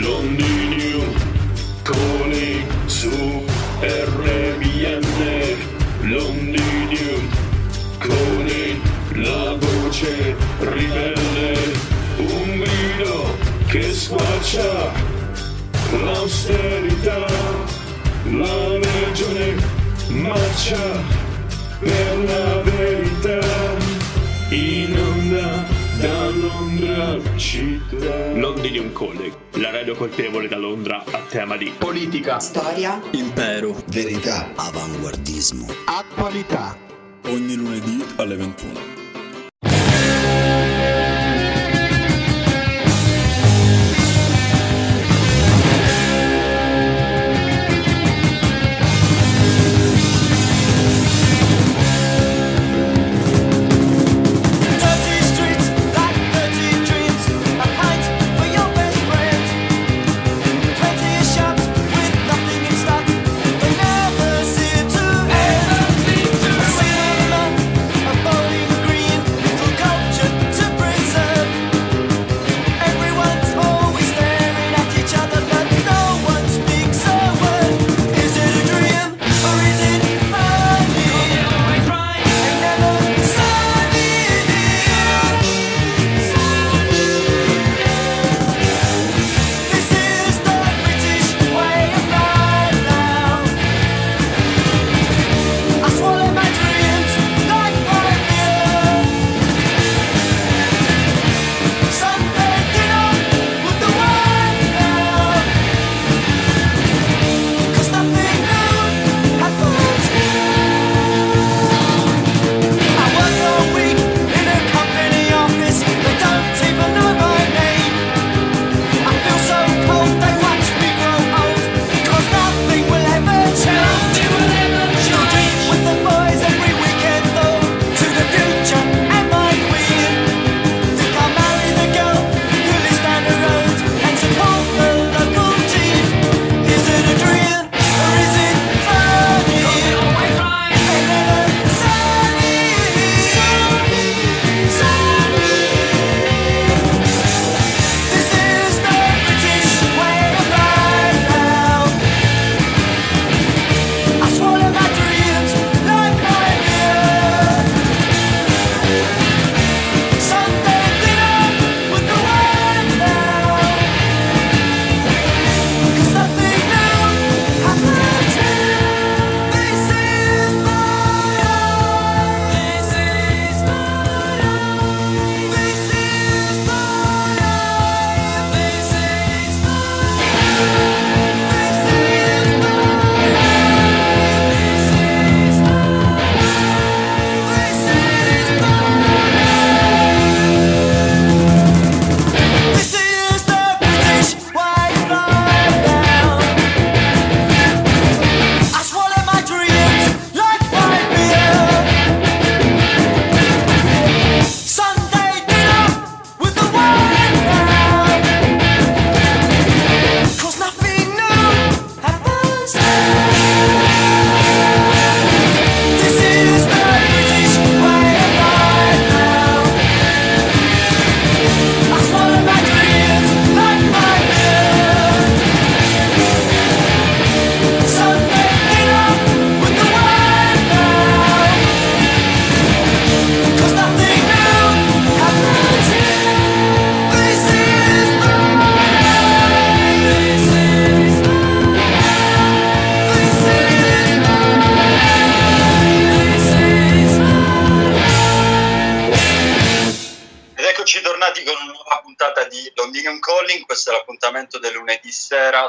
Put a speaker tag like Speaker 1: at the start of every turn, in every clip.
Speaker 1: Londinium, Coli su RBN, Londinium, Coli, la voce ribelle, un grido che squarcia l'austerità, la legione marcia per la verità, Londra città.
Speaker 2: Londinium Calling, la radio colpevole da Londra a tema di
Speaker 3: politica,
Speaker 4: storia,
Speaker 5: impero,
Speaker 6: verità,
Speaker 7: avanguardismo,
Speaker 3: attualità.
Speaker 8: Ogni lunedì alle 21.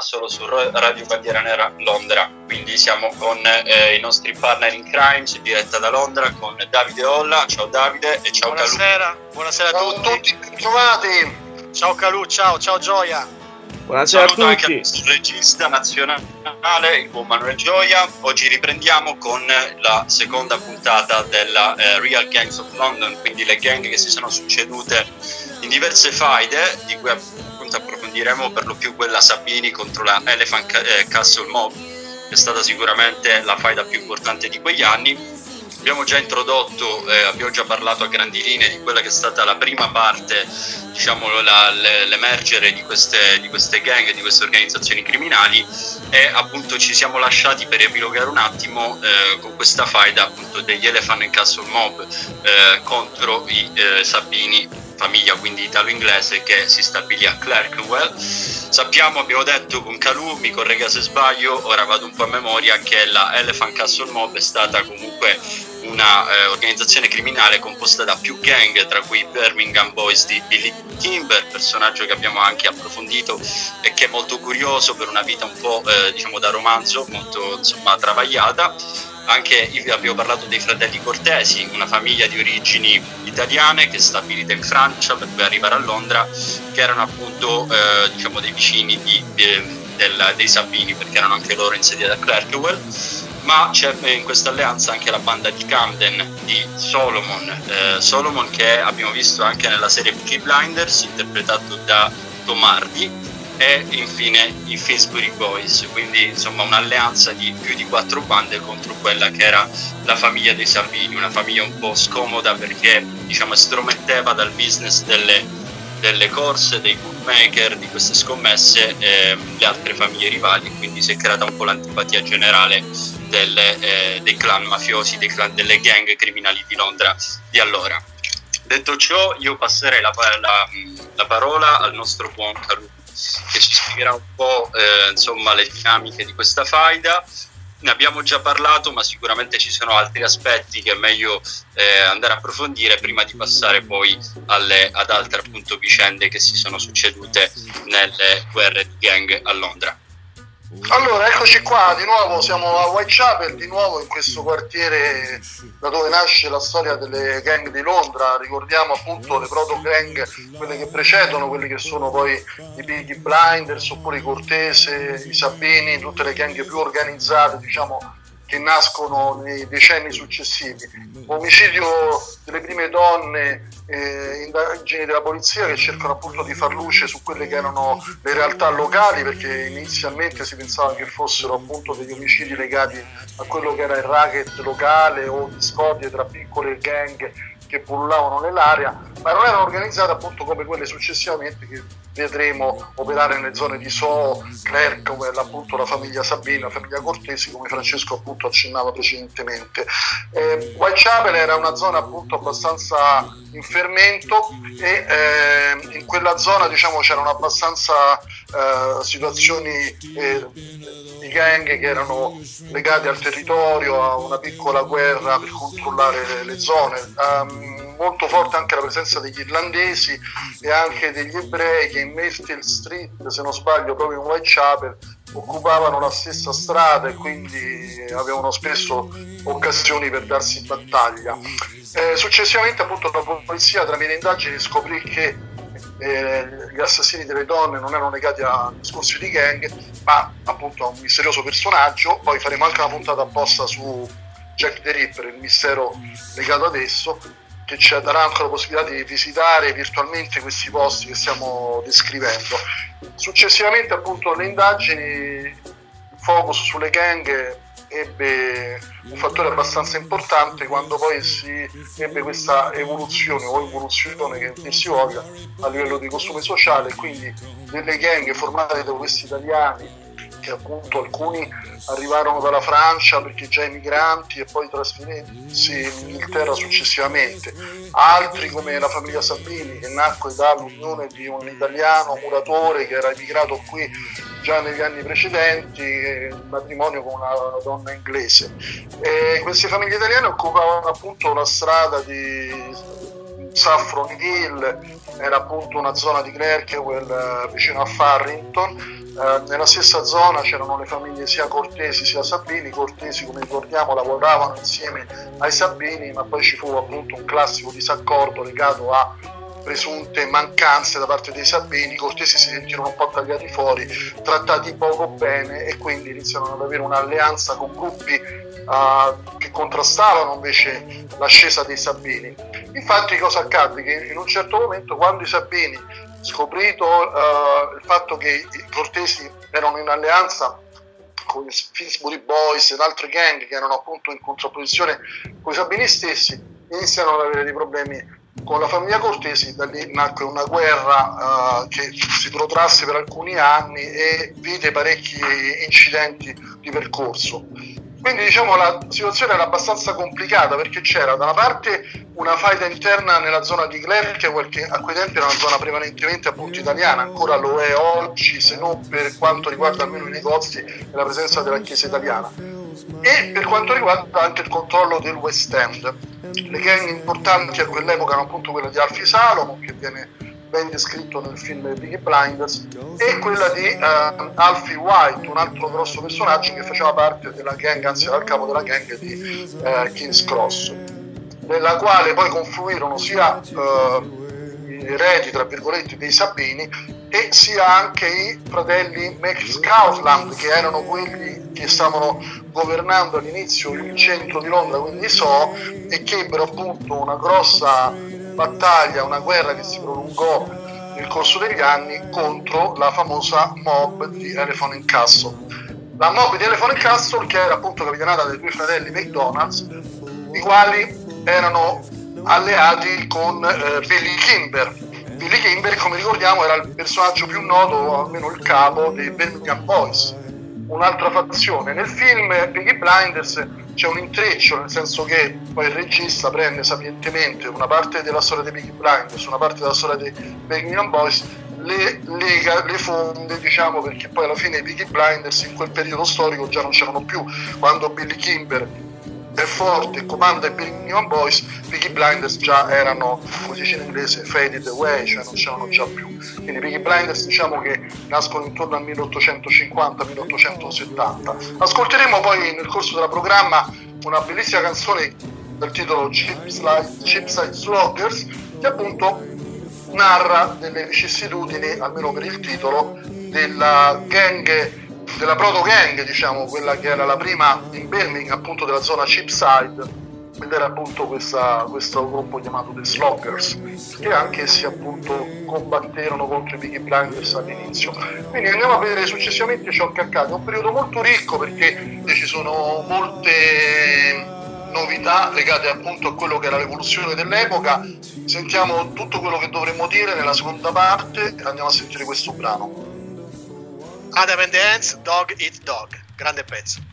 Speaker 9: Solo su Radio Bandiera Nera Londra. Quindi siamo con eh, i nostri partner in Crimes diretta da Londra con Davide Olla. Ciao Davide e ciao
Speaker 10: buonasera,
Speaker 9: Calù.
Speaker 10: Buonasera
Speaker 9: ciao
Speaker 10: a tutti. tutti trovati. Ciao Calù, ciao, ciao Gioia.
Speaker 9: Buonasera Saluto a tutti. anche il regista nazionale, il buon Manuel Gioia. Oggi riprendiamo con la seconda puntata della eh, Real Gangs of London, quindi le gang che si sono succedute in diverse faide, di cui appunto approfondiremo per lo più quella Sabini contro la Elephant eh, Castle Mob, che è stata sicuramente la faida più importante di quegli anni. abbiamo già introdotto, eh, abbiamo già parlato a grandi linee di quella che è stata la prima parte, diciamo la, l'emergere di queste, di queste gang, di queste organizzazioni criminali e appunto ci siamo lasciati per epilogare un attimo eh, con questa faida appunto degli Elephant Castle Mob eh, contro i eh, Sabini famiglia quindi italo-inglese che si stabilì a Clerkenwell. Sappiamo, abbiamo detto con Calù, mi corregga se sbaglio, ora vado un po' a memoria, che la Elephant Castle Mob è stata comunque una eh, criminale composta da più gang, tra cui Birmingham Boys di Billy Timber, personaggio che abbiamo anche approfondito e che è molto curioso per una vita un po' eh, diciamo da romanzo, molto insomma travagliata anche abbiamo parlato dei fratelli Cortesi, una famiglia di origini italiane che è stabilita in Francia per poi arrivare a Londra, che erano appunto eh, diciamo dei vicini di, eh, del, dei Sabini, perché erano anche loro insediati a Clerkenwell. Ma c'è in questa alleanza anche la banda di Camden di Solomon, eh, Solomon che abbiamo visto anche nella serie Peaky Blinders, interpretato da Tomardi, e infine i Finsbury Boys, quindi insomma un'alleanza di più di quattro bande contro quella che era la famiglia dei Salvini, una famiglia un po' scomoda perché diciamo estrometteva dal business delle, delle corse, dei bookmaker, di queste scommesse eh, le altre famiglie rivali, quindi si è creata un po' l'antipatia generale delle, eh, dei clan mafiosi, dei clan, delle gang criminali di Londra di allora. Detto ciò, io passerei la, la, la parola al nostro buon Caruso che ci spiegherà un po' eh, insomma, le dinamiche di questa faida. Ne abbiamo già parlato, ma sicuramente ci sono altri aspetti che è meglio eh, andare a approfondire prima di passare poi alle, ad altre appunto, vicende che si sono succedute nelle guerre di gang a Londra.
Speaker 10: Allora, eccoci qua, di nuovo siamo a Whitechapel, di nuovo in questo quartiere da dove nasce la storia delle gang di Londra, ricordiamo appunto le proto gang, quelle che precedono, quelle che sono poi i Biggie Blinders oppure i Cortese, i Sabini, tutte le gang più organizzate, diciamo che nascono nei decenni successivi. Omicidio delle prime donne, eh, indagini della polizia che cercano appunto di far luce su quelle che erano le realtà locali perché inizialmente si pensava che fossero appunto degli omicidi legati a quello che era il racket locale o discordie tra piccole gang che pullavano nell'area, ma non erano organizzate appunto come quelle successivamente che vedremo operare nelle zone di So, Clerc, appunto la famiglia Sabina, la famiglia Cortesi, come Francesco appunto accennava precedentemente. Eh, Whitechapel era una zona appunto abbastanza in fermento e eh, in quella zona diciamo c'erano abbastanza eh, situazioni eh, di gang che erano legate al territorio, a una piccola guerra per controllare le, le zone. Um, molto forte anche la presenza degli irlandesi e anche degli ebrei che in Mayfield Street, se non sbaglio, proprio in Whitechapel, occupavano la stessa strada e quindi avevano spesso occasioni per darsi battaglia. Eh, successivamente appunto la polizia tramite indagini scoprì che eh, gli assassini delle donne non erano legati a discorsi di gang ma appunto a un misterioso personaggio poi faremo anche una puntata apposta su Jack the Ripper il mistero legato ad esso che ci darà anche la possibilità di visitare virtualmente questi posti che stiamo descrivendo. Successivamente appunto le indagini, il focus sulle gang ebbe un fattore abbastanza importante quando poi si ebbe questa evoluzione o evoluzione che si voglia a livello di costume sociale, quindi delle gang formate da questi italiani che appunto alcuni arrivarono dalla Francia perché già emigranti e poi trasferirsi in Inghilterra successivamente, altri come la famiglia Sabini che nacque dall'unione di un italiano muratore che era emigrato qui già negli anni precedenti, in matrimonio con una donna inglese. E queste famiglie italiane occupavano appunto la strada di Saffron Hill, era appunto una zona di Clerkenwell eh, vicino a Farrington. Eh, nella stessa zona c'erano le famiglie sia Cortesi sia Sabini, Cortesi come ricordiamo lavoravano insieme ai Sabini, ma poi ci fu appunto un classico disaccordo legato a presunte mancanze da parte dei Sabini, i Cortesi si sentirono un po' tagliati fuori, trattati poco bene e quindi iniziarono ad avere un'alleanza con gruppi uh, che contrastavano invece l'ascesa dei Sabini. Infatti cosa accadde? Che in un certo momento quando i Sabini scoprito uh, il fatto che i cortesi erano in alleanza con i Finsbury Boys ed altre gang che erano appunto in contrapposizione con i Sabini stessi, iniziano ad avere dei problemi con la famiglia Cortesi, da lì nacque una guerra uh, che si protrasse per alcuni anni e vide parecchi incidenti di percorso. Quindi diciamo la situazione era abbastanza complicata perché c'era da una parte una faida interna nella zona di Clerkenwell che a quei tempi era una zona prevalentemente appunto italiana, ancora lo è oggi se non per quanto riguarda almeno i negozi e la presenza della chiesa italiana e per quanto riguarda anche il controllo del West End. Le gang importanti a quell'epoca erano appunto quella di Alfie Salomon che viene ben descritto nel film Biggie Blinders, e quella di uh, Alfie White, un altro grosso personaggio che faceva parte della gang, anzi era il capo della gang di uh, King's Cross, nella quale poi confluirono sia uh, i eredi, tra virgolette, dei Sabini e sia anche i fratelli McScoutland, che erano quelli che stavano governando all'inizio il centro di Londra, quindi so, e che ebbero appunto una grossa battaglia, una guerra che si prolungò nel corso degli anni contro la famosa mob di Elephant and Castle. La mob di Elephant and Castle che era appunto capitanata dai due fratelli McDonald's, i quali erano alleati con eh, Billy Kimber. Billy Kimber, come ricordiamo, era il personaggio più noto, almeno il capo, dei Birmingham Boys, un'altra fazione. Nel film Piggy Blinders c'è un intreccio, nel senso che poi il regista prende sapientemente una parte della storia dei Piggy Blinders, una parte della storia dei Birmingham Boys, le lega, le fonde, diciamo, perché poi alla fine i Piggy Blinders in quel periodo storico già non c'erano più, quando Billy Kimber è forte, comanda i Birmingham Boys, Piggy Blinders già erano, come si dice in inglese, faded away, cioè non c'erano già più. Quindi Piggy Blinders diciamo che nascono intorno al 1850-1870. Ascolteremo poi nel corso del programma una bellissima canzone dal titolo Chipside Sloggers che appunto narra delle vicissitudini, almeno per il titolo, della gang della proto gang, diciamo, quella che era la prima in Birmingham, appunto della zona Chipside, ed era appunto questa, questo gruppo chiamato The Sloggers, che anche essi appunto combatterono contro i Peaky Blinders all'inizio. Quindi andiamo a vedere successivamente ciò che accade. È un periodo molto ricco perché ci sono molte novità legate appunto a quello che era l'evoluzione dell'epoca. Sentiamo tutto quello che dovremmo dire nella seconda parte e andiamo a sentire questo brano.
Speaker 3: Adam and the Ants, Dog Eat Dog, grande pezzo.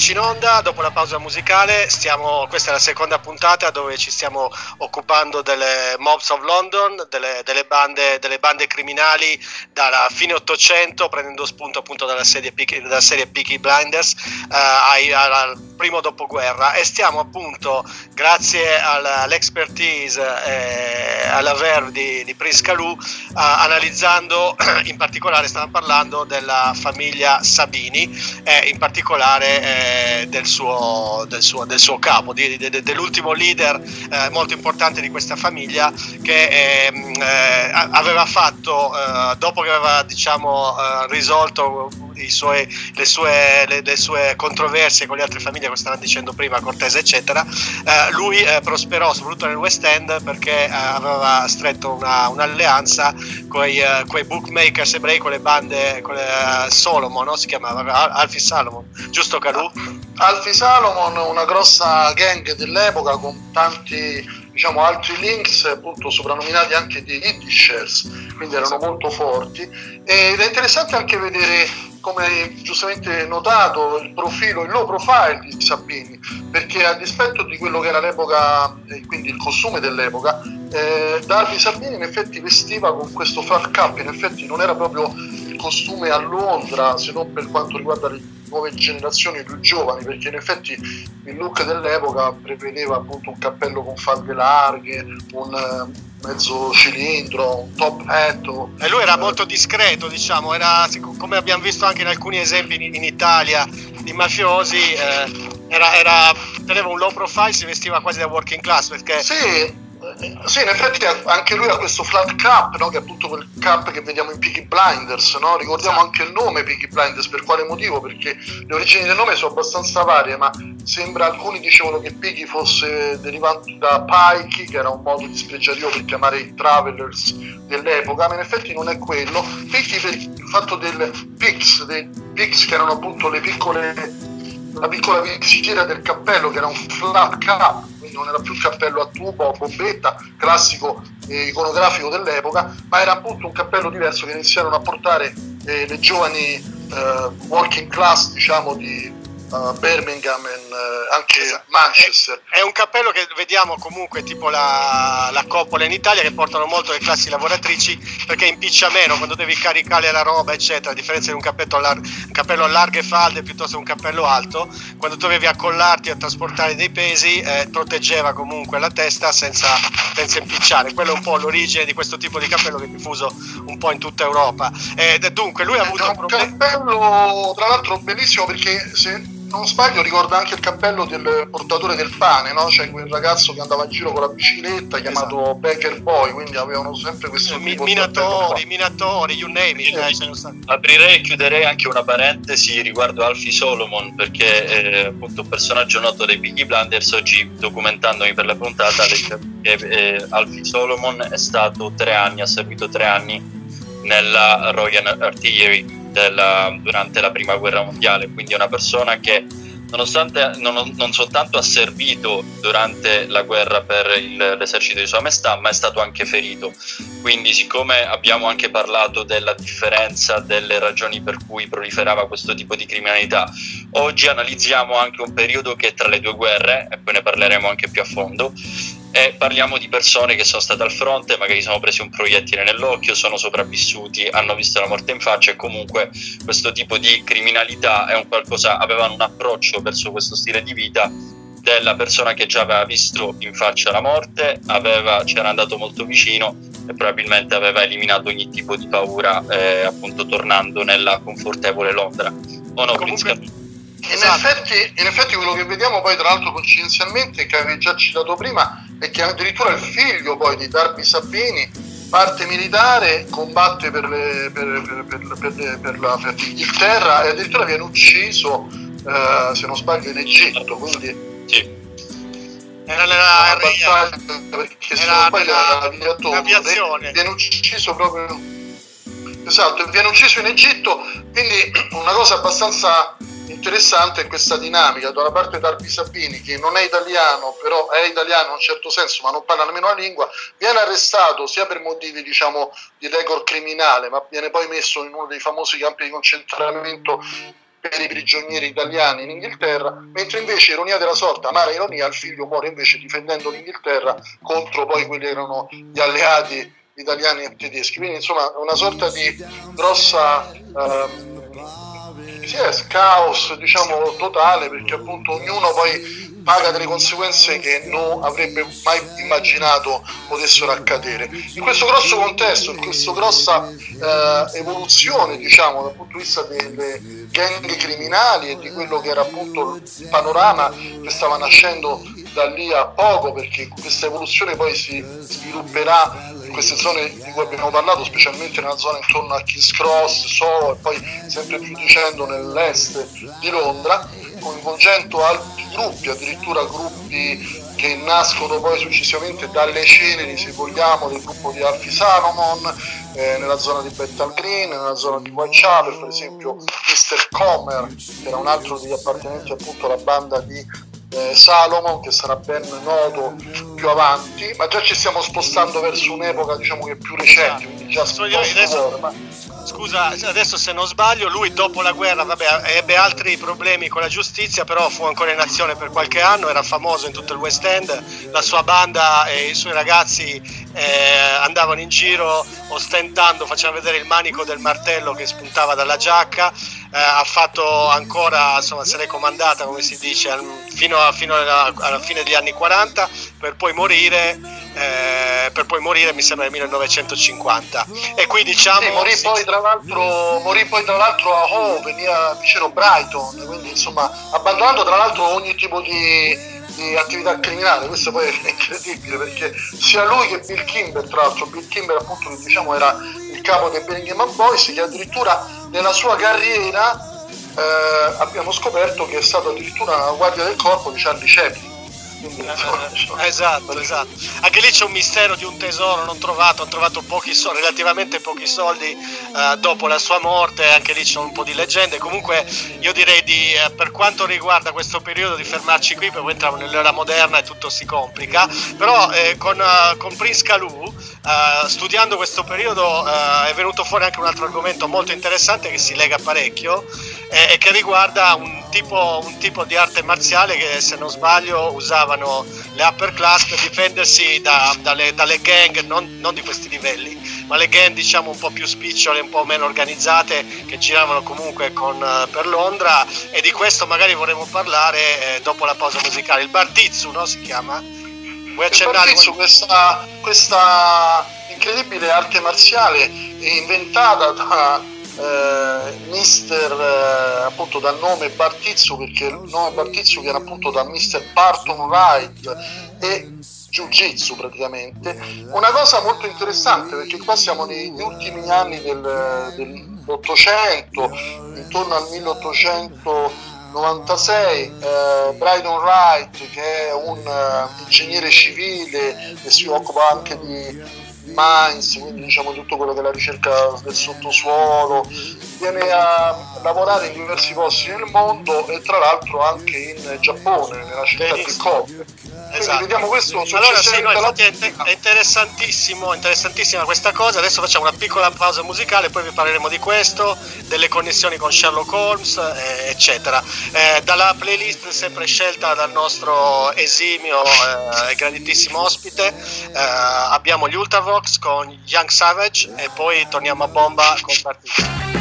Speaker 3: Rieccoci in onda, dopo la pausa musicale, stiamo, questa è la seconda puntata dove ci stiamo occupando delle Mobs of London, delle, delle, bande, delle bande, criminali dalla fine 800, prendendo spunto appunto dalla serie, dalla serie Peaky Blinders eh, ai, al primo dopoguerra e stiamo appunto, grazie all'expertise e alla verve di, di Calù, eh, analizzando, in particolare stiamo parlando della famiglia Sabini e in particolare eh, del, suo, del, suo, del, suo, capo, di, de, dell'ultimo leader eh, molto importante di questa famiglia che ehm, eh, aveva fatto, eh, dopo che aveva diciamo, eh, risolto suoi, le, sue, le, le, sue, controversie con le altre famiglie, come stavamo dicendo prima, Cortese, eccetera, eh, lui eh, prosperò soprattutto nel West End perché eh, aveva stretto una, un'alleanza con eh, quei bookmakers ebrei, con le bande, con le, Solomon, no? si chiamava Alfie Salomon, giusto Calù?
Speaker 10: Alfie Salomon, una grossa gang dell'epoca con tanti diciamo, altri links appunto soprannominati anche di Yiddishers, quindi erano molto forti. Ed è interessante anche vedere come hai giustamente notato il profilo, il low profile di Sabini perché a dispetto di quello che era l'epoca quindi il costume dell'epoca eh, Darby Sabini in effetti vestiva con questo flat cap in effetti non era proprio il costume a Londra se non per quanto riguarda le nuove generazioni più giovani, perché in effetti il look dell'epoca prevedeva appunto un cappello con falde larghe, un eh, mezzo cilindro, un top hat.
Speaker 3: E lui era molto discreto, diciamo, era, come abbiamo visto anche in alcuni esempi in, in Italia di mafiosi, eh, era, era, teneva un low profile, si vestiva quasi da working class perché...
Speaker 10: Sì sì, in effetti anche lui ha questo flat cap, no? che è appunto quel cap che vediamo in Peaky Blinders. No? Ricordiamo esatto. anche il nome Peaky Blinders, per quale motivo? Perché le origini del nome sono abbastanza varie, ma sembra alcuni dicevano che Peaky fosse derivante da Pikey, che era un modo dispregiativo per chiamare i travelers dell'epoca, ma in effetti non è quello. Peaky per il fatto del Pix, dei Pix che erano appunto le piccole la piccola visitiera del cappello che era un flat cap non era più il cappello a tubo o bombetta, classico eh, iconografico dell'epoca, ma era appunto un cappello diverso che iniziarono a portare eh, le giovani eh, working class, diciamo, di, uh, Birmingham e uh, anche esatto. Manchester.
Speaker 3: È, è, un cappello che vediamo comunque tipo la, la, coppola in Italia che portano molto le classi lavoratrici perché impiccia meno quando devi caricare la roba eccetera, a differenza di un cappello, lar- un cappello a larghe falde piuttosto che un cappello alto, quando dovevi accollarti a trasportare dei pesi eh, proteggeva comunque la testa senza, senza impicciare. Quello è un po' l'origine di questo tipo di cappello che è diffuso un po' in tutta Europa. Eh, dunque lui ha avuto
Speaker 10: un problemi. cappello tra l'altro bellissimo perché se non sbaglio ricorda anche il cappello del portatore del pane, no? Cioè quel ragazzo che andava in giro con la bicicletta chiamato esatto. Baker Boy, quindi avevano sempre questo
Speaker 3: Mi, minatori, minatori, you name it.
Speaker 9: Eh, Aprirei e chiuderei anche una parentesi riguardo Alfie Solomon, perché è appunto un personaggio noto dei Piggy Blinders, oggi documentandomi per la puntata, che eh, Alfie Solomon è stato tre anni, ha servito tre anni nella Royal Artillery della, durante la prima guerra mondiale, quindi è una persona che nonostante non, non, soltanto ha servito durante la guerra per il, l'esercito di Sua Maestà, ma è stato anche ferito. Quindi, siccome abbiamo anche parlato della differenza delle ragioni per cui proliferava questo tipo di criminalità, oggi analizziamo anche un periodo che è tra le due guerre, e poi ne parleremo anche più a fondo, e parliamo di persone che sono state al fronte, magari sono presi un proiettile nell'occhio, sono sopravvissuti, hanno visto la morte in faccia e comunque questo tipo di criminalità è un qualcosa, avevano un approccio verso questo stile di vita della persona che già aveva visto in faccia la morte, aveva, c'era andato molto vicino e probabilmente aveva eliminato ogni tipo di paura, eh, appunto tornando nella confortevole Londra. O no, Comunque,
Speaker 10: in, esatto. effetti, in, effetti, quello che vediamo poi tra l'altro coincidenzialmente che avevi già citato prima è che addirittura il figlio poi di Darby Sabini parte militare, combatte per, le, per, per, per la, l'Inghilterra e addirittura viene ucciso eh, se non sbaglio in Egitto quindi
Speaker 3: sì. era nella
Speaker 10: battaglia perché se non sbaglio era l'aviatore viene ucciso proprio esatto viene ucciso in Egitto quindi una cosa abbastanza interessante è questa dinamica da una parte Darby Sabini che non è italiano però è italiano in un certo senso ma non parla nemmeno la lingua viene arrestato sia per motivi diciamo di record criminale ma viene poi messo in uno dei famosi campi di concentramento per i prigionieri italiani in Inghilterra, mentre invece, ironia della sorte, amara ironia, il figlio muore invece difendendo l'Inghilterra contro poi quelli che erano gli alleati italiani e tedeschi. Quindi insomma una sorta di grossa... Ehm, sì, è caos diciamo totale perché appunto ognuno poi paga delle conseguenze che non avrebbe mai immaginato potessero accadere. In questo grosso contesto, in questa grossa eh, evoluzione, diciamo, dal punto di vista delle gang criminali e di quello che era appunto il panorama che stava nascendo da lì a poco, perché questa evoluzione poi si svilupperà queste zone di cui abbiamo parlato, specialmente nella zona intorno a King's Cross, Soho e poi sempre più dicendo nell'est di Londra, coinvolgendo altri gruppi, addirittura gruppi che nascono poi successivamente dalle ceneri, se vogliamo, del gruppo di Alfie Salomon, eh, nella zona di Bettal Green, nella zona di Whitechapel, per esempio Mr. Comer, che era un altro degli appartenenti appunto alla banda di eh, Salomon, che sarà ben noto più avanti, ma già ci stiamo spostando verso un'epoca diciamo che è più recente, quindi già
Speaker 3: adesso, ma... Scusa, adesso se non sbaglio, lui dopo la guerra vabbè, ebbe altri problemi con la giustizia, però fu ancora in azione per qualche anno, era famoso in tutto il West End, la sua banda e i suoi ragazzi eh, andavano in giro ostentando, facevano vedere il manico del martello che spuntava dalla giacca, eh, ha fatto ancora, insomma, se l'è comandata, come si dice, fino, a, fino alla, alla, fine degli anni 40, per poi morire, eh, per poi morire mi sembra nel 1950. E qui diciamo...
Speaker 10: Sì, morì, poi, tra l'altro, morì poi tra l'altro a Hove, vicino Brighton, quindi insomma abbandonando tra l'altro ogni tipo di attività criminale, questo poi è incredibile perché sia lui che Bill Kimber, tra l'altro Bill Kimber appunto diciamo era il capo dei Bellingham Boys che addirittura nella sua carriera eh, abbiamo scoperto che è stato addirittura una guardia del corpo di Charlie Chaplin
Speaker 3: eh, esatto, esatto. Anche lì c'è un mistero di un tesoro non trovato, hanno trovato pochi soldi, relativamente pochi soldi eh, dopo la sua morte, anche lì c'è un po' di leggende. Comunque io direi di, eh, per quanto riguarda questo periodo di fermarci qui, perché entriamo nell'era moderna e tutto si complica, però eh, con, uh, con, Prince Calou, studiando questo periodo, è venuto fuori anche un altro argomento molto interessante che si lega parecchio e che riguarda un tipo, un tipo di arte marziale che se non sbaglio usava usavano le upper class per difendersi da, dalle, dalle, gang, non, non, di questi livelli, ma le gang diciamo un po' più spicciole, un po' meno organizzate, che giravano comunque con, uh, per Londra e di questo magari vorremmo parlare eh, dopo la pausa musicale. Il Bartizzu no, si chiama?
Speaker 10: Vuoi accennare? Il Bartizzu, questa, questa incredibile arte marziale inventata da eh, mister eh, appunto dal nome Bartizzu perché il nome Bartizzu viene appunto da mister Barton Wright e Jiu-Jitsu praticamente. Una cosa molto interessante perché qua siamo negli ultimi anni del, dell'Ottocento intorno al 1896 eh, Brydon Wright che è un uh, ingegnere civile che si occupa anche di mines, quindi diciamo tutto quello che è la ricerca del sottosuolo, viene a lavorare in diversi posti nel mondo e tra l'altro anche in Giappone, nella città di Kobe. Esatto. vediamo questo
Speaker 3: allora, sì, no, infatti è, interessantissimo, interessantissima questa cosa. Adesso facciamo una piccola pausa musicale, poi vi parleremo di questo, delle connessioni con Sherlock Holmes, eh, eccetera. Eh, dalla playlist sempre scelta dal nostro esimio e eh, grandissimo ospite, eh, abbiamo gli Ultravox con Young Savage e poi torniamo a bomba con Partita.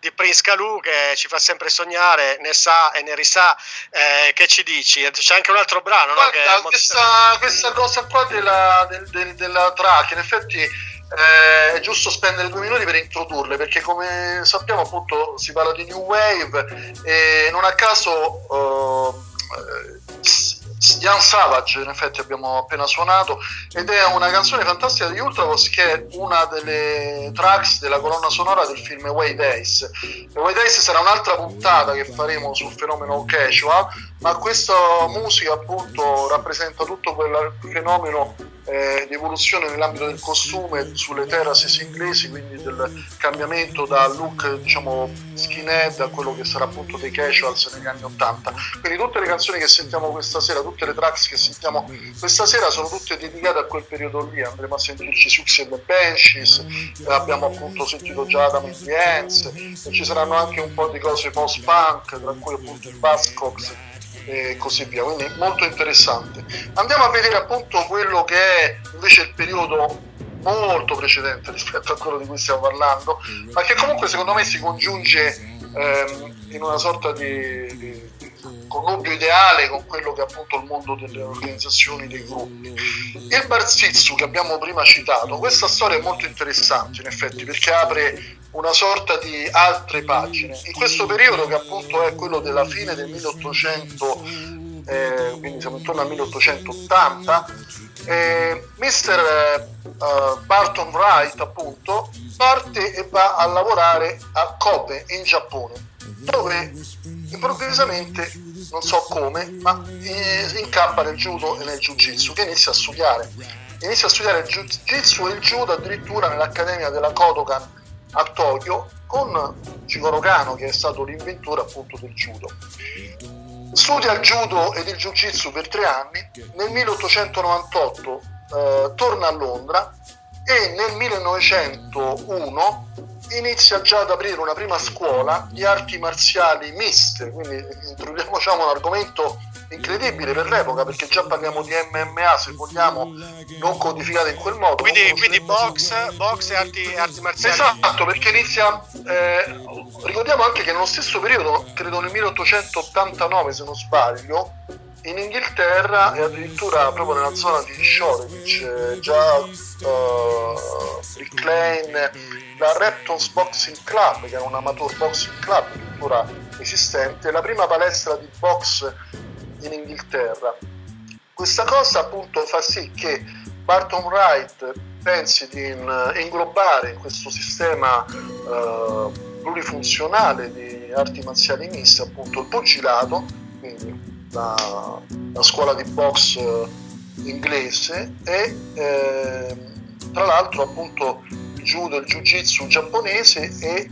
Speaker 3: Di Prince Calù che ci fa sempre sognare, ne sa e ne risà. Eh, che ci dici? C'è anche un altro brano,
Speaker 10: Guarda,
Speaker 3: no?
Speaker 10: Questa, questa, cosa qua della, del, del, della track, in effetti eh, è giusto spendere due minuti per introdurle perché come sappiamo appunto si parla di New Wave e non a caso uh, Young Savage in effetti abbiamo appena suonato ed è una canzone fantastica di Ultravos che è una delle tracks della colonna sonora del film Way Days Way Days sarà un'altra puntata che faremo sul fenomeno casual ma questa musica appunto rappresenta tutto quel fenomeno eh, di evoluzione nell'ambito del costume sulle terraces inglesi, quindi del cambiamento da look diciamo skinhead a quello che sarà appunto dei casuals negli anni 80. Quindi tutte le canzoni che sentiamo questa sera, tutte le tracks che sentiamo questa sera sono tutte dedicate a quel periodo lì, andremo a sentirci Sux e the Benches, abbiamo appunto sentito già Adam and e ci saranno anche un po' di cose post-punk, tra cui appunto il Buzzcocks e così via, quindi molto interessante. Andiamo a vedere appunto quello che è invece il periodo molto precedente rispetto a quello di cui stiamo parlando, ma che comunque secondo me si congiunge ehm, in una sorta di, di connubio ideale con quello che è appunto il mondo delle organizzazioni, dei gruppi. Il Barzizzu che abbiamo prima citato, questa storia è molto interessante in effetti perché apre una sorta di altre pagine. In questo periodo che appunto è quello della fine del 1800, eh, quindi siamo intorno al 1880, eh, Mr. Eh, Barton Wright appunto parte e va a lavorare a Kobe in Giappone, dove improvvisamente, non so come, ma eh, incappa nel judo e nel jiu-jitsu che inizia a studiare. Inizia a studiare il jiu-jitsu e il judo addirittura nell'accademia della Kodokan a Tokyo con Jigoro Kano che è stato l'inventore appunto del judo. Studia il judo ed il jiu-jitsu per tre anni, nel 1898 eh, torna a Londra e nel 1901 inizia già ad aprire una prima scuola di arti marziali miste, quindi introduciamo diciamo, un argomento incredibile per l'epoca perché già parliamo di MMA se vogliamo non codificate in quel modo
Speaker 3: quindi, quindi box, box, e arti, arti, marziali.
Speaker 10: Esatto perché inizia eh, ricordiamo anche che nello stesso periodo credo nel 1889 se non sbaglio in Inghilterra e addirittura proprio nella zona di Shoreditch eh, già uh, Rick Lane la Reptons Boxing Club che era un amateur boxing club tuttora esistente la prima palestra di box in Inghilterra. Questa cosa appunto fa sì che Barton Wright pensi di inglobare in questo sistema eh, plurifunzionale di arti marziali miste appunto il pugilato, quindi la, la scuola di box eh, inglese e eh, tra l'altro appunto il judo, il jiu-jitsu giapponese e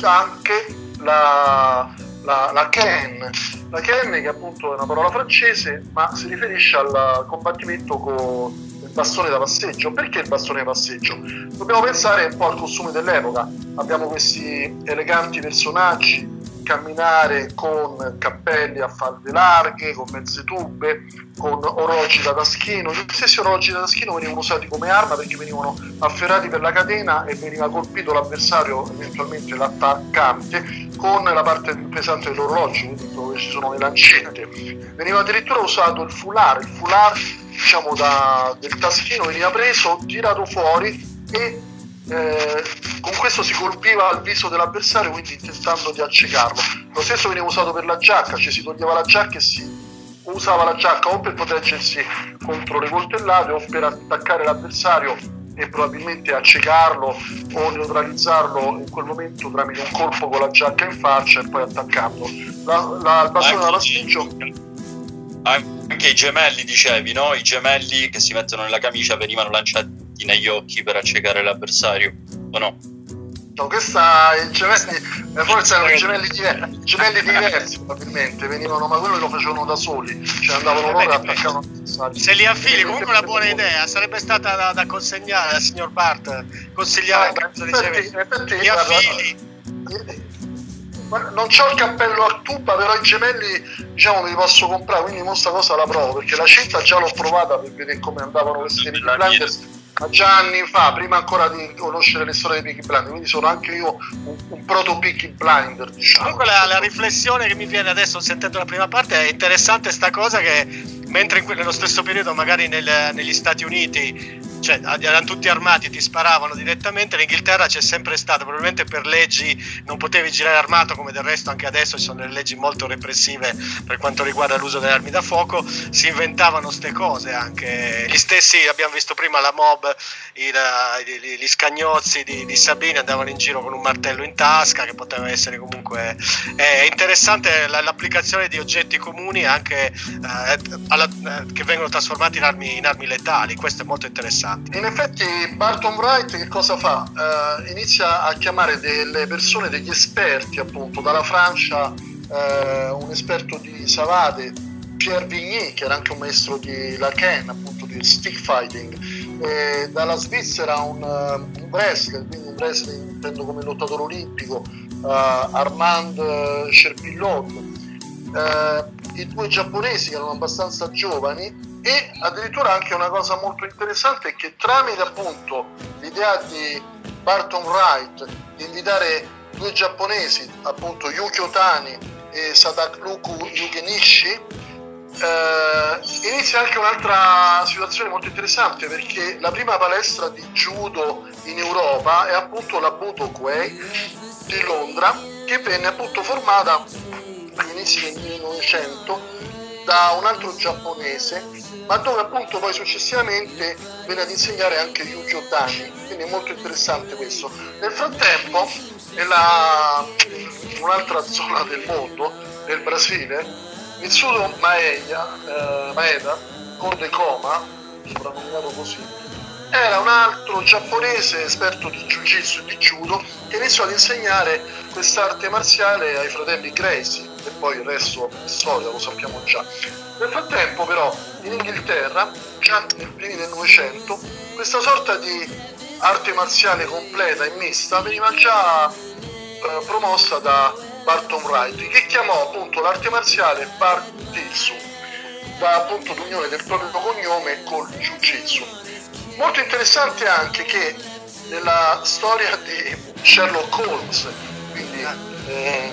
Speaker 10: anche la, la, la Ken, la Ken che appunto è una parola francese ma si riferisce al combattimento con il bastone da passeggio. Perché il bastone da passeggio? Dobbiamo pensare un po' al costume dell'epoca. Abbiamo questi eleganti personaggi camminare con cappelli a falde larghe, con mezze tube, con orologi da taschino. Gli stessi orologi da taschino venivano usati come arma perché venivano afferrati per la catena e veniva colpito l'avversario, eventualmente l'attaccante, con la parte più pesante dell'orologio, dove ci sono le lancette. Veniva addirittura usato il foulard, il foulard diciamo da, del taschino veniva preso, tirato fuori e eh, con questo si colpiva il viso dell'avversario quindi tentando di accecarlo lo stesso veniva usato per la giacca ci si toglieva la giacca e si usava la giacca o per proteggersi contro le coltellate o per attaccare l'avversario e probabilmente accecarlo o neutralizzarlo in quel momento tramite un colpo con la giacca in faccia e poi attaccarlo la, la, il bastone da pasticcio
Speaker 9: anche i gemelli dicevi no? i gemelli che si mettono nella camicia venivano lanciati negli occhi per accecare l'avversario, o no?
Speaker 10: No, questa i gemelli, forse erano gemelli, diversi, gemelli diversi probabilmente, venivano, ma quello lo facevano da soli, cioè andavano loro e attaccavano
Speaker 3: Se li affili, comunque una buona idea, sarebbe stata da, da consegnare al signor Bart, consigliare
Speaker 10: ah, in effetti, li affili. Non ho il cappello a tuba, però i gemelli diciamo me li posso comprare, quindi questa cosa la provo, perché la cinta già l'ho provata per vedere come andavano questi blinders ma già anni fa, prima ancora di conoscere le storie dei Peaky Blinder, quindi sono anche io un, un proto Peaky Blinder. Diciamo.
Speaker 3: Comunque la, la, riflessione che mi viene adesso sentendo la prima parte è interessante sta cosa che mentre in, nello stesso periodo magari nel, negli Stati Uniti cioè erano tutti armati, ti sparavano direttamente. In Inghilterra c'è sempre stato, probabilmente per leggi non potevi girare armato, come del resto anche adesso ci sono delle leggi molto repressive per quanto riguarda l'uso delle armi da fuoco. Si inventavano queste cose anche. Gli stessi, abbiamo visto prima la mob, i, i, gli scagnozzi di, di, Sabini andavano in giro con un martello in tasca, che poteva essere comunque. È interessante l'applicazione di oggetti comuni anche eh, alla, eh, che vengono trasformati in armi, in armi letali. Questo è molto interessante
Speaker 10: interessanti. In effetti Barton Wright che cosa fa? Uh, inizia a chiamare delle persone, degli esperti appunto, dalla Francia uh, un esperto di Savate, Pierre Vigny che era anche un maestro di Lacan, appunto di stick fighting, e dalla Svizzera un, uh, un wrestler, quindi un wrestler intendo come lottatore olimpico, Armand Cherpillon. I due giapponesi che erano abbastanza giovani e addirittura anche una cosa molto interessante è che tramite appunto l'idea di Barton Wright di invitare due giapponesi, appunto Yuki Otani e Sadakuku Yugenishi, eh, inizia anche un'altra situazione molto interessante perché la prima palestra di judo in Europa è appunto la Budo Quay di Londra che venne appunto formata agli inizi del 1900 da un altro giapponese ma dove appunto poi successivamente viene ad insegnare anche Yuki Otani, quindi è molto interessante questo. Nel frattempo, nella, in un'altra zona del mondo, nel Brasile, Mitsudo Maeda, eh, Maeda Conde Koma, soprannominato così, era un altro giapponese esperto di jiu-jitsu e di judo che iniziò ad insegnare quest'arte marziale ai fratelli Gracie e poi il resto è storia, lo sappiamo già. Nel frattempo però in Inghilterra, già nei primi del Novecento, questa sorta di arte marziale completa e mista veniva già eh, promossa da Barton Wright, che chiamò appunto l'arte marziale Bartitsu, da appunto l'unione del proprio cognome col Jiu-Jitsu. Molto interessante anche che nella storia di Sherlock Holmes, quindi eh,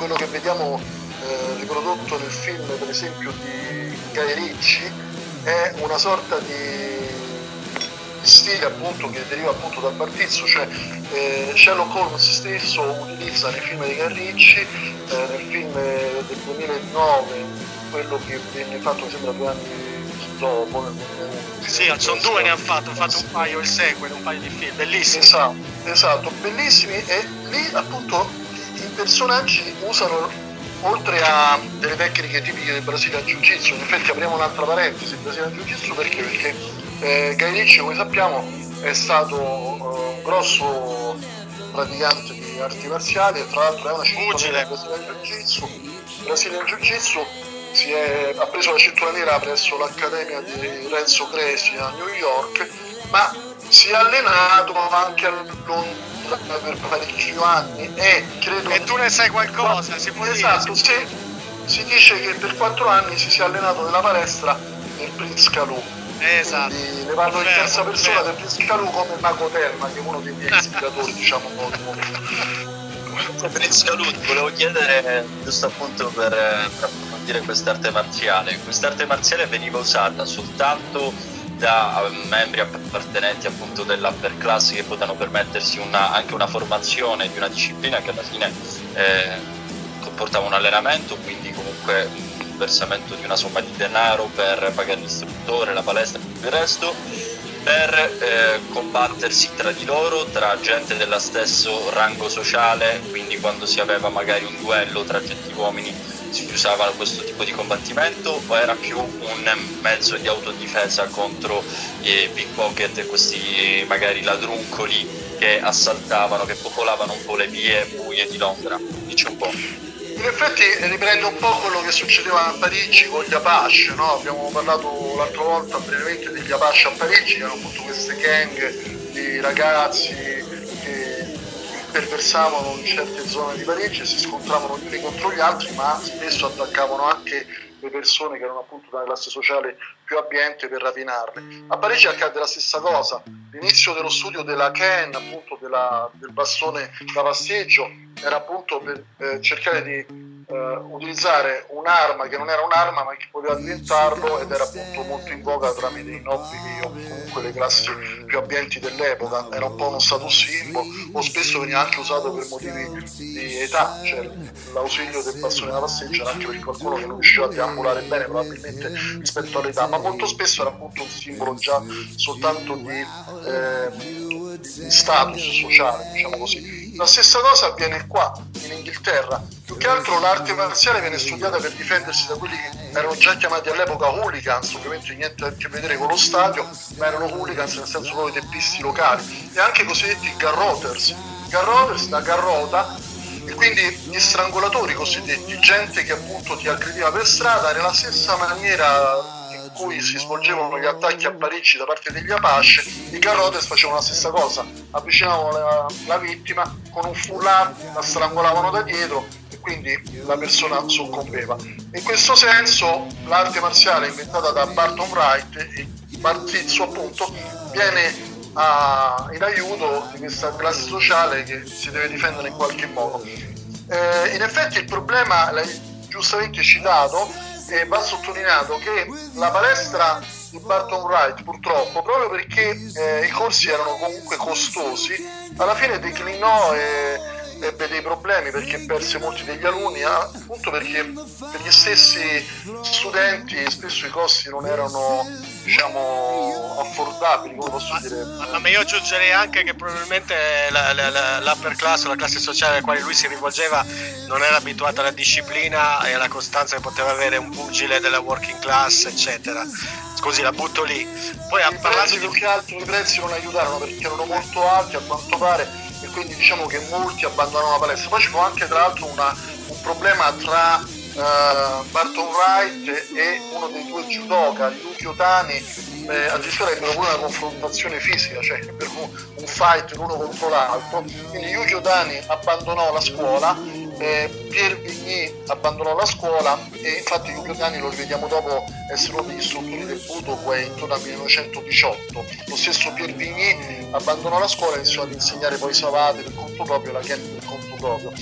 Speaker 10: quello che vediamo eh, riprodotto nel film per esempio di Guy Ricci è una sorta di stile appunto che deriva appunto dal partizio, cioè eh, Sherlock Holmes stesso utilizza nei film di Guy Ricci, eh, nel film del 2009, quello che venne fatto mi sembra due anni dopo, nel
Speaker 3: 2011. Sì, sono due ne ha fatto, ha fatto un paio il sequel, un paio di film, bellissimi.
Speaker 10: Esatto, esatto, bellissimi e lì appunto i personaggi usano oltre a delle tecniche tipiche del Brasilian Jiu-Jitsu, in effetti apriamo un'altra parentesi, il Brasilian Jiu-Jitsu perché? Perché eh, Ritchie, come sappiamo, è stato uh, un grosso praticante di arti marziali e tra l'altro è una cintura Brasilian Jiu-Jitsu. Brasilian Jiu-Jitsu è, ha preso la cintura nera presso l'Accademia di Renzo Cresi a New York, ma si è allenato anche a Londra Londra per parecchi anni e credo...
Speaker 3: E tu ne sai qualcosa, si può
Speaker 10: esatto,
Speaker 3: dire?
Speaker 10: Sì, si dice che per quattro anni si sia allenato nella palestra del Prince Calù.
Speaker 3: Esatto.
Speaker 10: Quindi ne parlo in terza persona del Prince Calù come Mago Terma, che è uno dei miei ispiratori, diciamo, momento.
Speaker 9: Prince Calù, ti volevo chiedere giusto appunto per, per approfondire quest'arte marziale. Quest'arte marziale veniva usata soltanto da um, membri appartenenti appunto dell'upper class che potevano permettersi una, anche una formazione di una disciplina che alla fine eh, comportava un allenamento, quindi comunque un versamento di una somma di denaro per pagare l'istruttore, la palestra e tutto il resto per eh, combattersi tra di loro, tra gente dello stesso rango sociale, quindi quando si aveva magari un duello tra gente uomini si usava questo tipo di combattimento o era più un mezzo di autodifesa contro i pickpocket e questi magari ladruncoli che assaltavano, che popolavano un po' le vie buie di Londra? Dici un po'.
Speaker 10: In effetti riprende un po' quello che succedeva a Parigi con gli Apache, no? abbiamo parlato l'altra volta brevemente degli Apache a Parigi, che erano appunto queste gang di ragazzi imperversavano in certe zone di Parigi si scontravano gli uni contro gli altri, ma spesso attaccavano anche le persone che erano appunto della classe sociale più abbiente per rapinarle. A Parigi accade la stessa cosa, l'inizio dello studio della Ken, appunto della, del bastone da passeggio, era appunto per eh, cercare di eh, utilizzare un'arma che non era un'arma ma che poteva diventarlo ed era appunto molto in voga tramite i nobili o comunque le classi più abbienti dell'epoca, era un po' uno status symbol o spesso veniva anche usato per motivi di età, cioè l'ausilio del bastone da passeggio era anche per qualcuno che non riusciva a deambulare bene probabilmente rispetto all'età, ma molto spesso era appunto un simbolo già soltanto di, eh, di status sociale, diciamo così. La stessa cosa avviene qua, in Inghilterra. Più che altro l'arte marziale viene studiata per difendersi da quelli che erano già chiamati all'epoca hooligans, ovviamente niente a che vedere con lo stadio, ma erano hooligans nel senso proprio teppisti locali, e anche i cosiddetti garroters. Garroters da garrota e quindi gli strangolatori cosiddetti, gente che appunto ti aggrediva per strada, nella stessa maniera cui si svolgevano gli attacchi a Parigi da parte degli Apache, i Garrotes facevano la stessa cosa, avvicinavano la, la vittima con un foulard, la strangolavano da dietro e quindi la persona soccombeva. In questo senso l'arte marziale inventata da Barton Wright, il Bartizzo appunto, viene a, in aiuto di questa classe sociale che si deve difendere in qualche modo. Eh, in effetti il problema, l'hai giustamente citato, e va sottolineato che la palestra di Barton Wright purtroppo, proprio perché eh, i corsi erano comunque costosi, alla fine declinò e ebbe dei problemi perché perse molti degli alunni, appunto perché per gli stessi studenti spesso i costi non erano diciamo affordabili, come posso dire.
Speaker 3: Ma io aggiungerei anche che probabilmente la, la, la, l'upper class, la classe sociale alla quale lui si rivolgeva, non era abituata alla disciplina e alla costanza che poteva avere un pugile della working class, eccetera. Scusi, la butto lì. Poi a
Speaker 10: parlare di più che altro i prezzi non aiutarono perché erano molto alti a quanto pare e quindi diciamo che molti abbandonano la palestra. Poi ci fu anche tra l'altro una, un problema tra uh, Barton Wright e uno dei due judoka, Yuki Otani, eh, addirittura ebbero pure una confrontazione fisica, cioè per un, un fight l'uno contro l'altro. Quindi Yuki Otani abbandonò la scuola eh, Pierre Vigny abbandonò la scuola e infatti Giulio Cani lo rivediamo dopo essere uno degli istruttori del Budoway intorno al 1918 lo stesso Pierre Vigny abbandonò la scuola e iniziò ad insegnare poi Savate per conto proprio la Ken per conto proprio.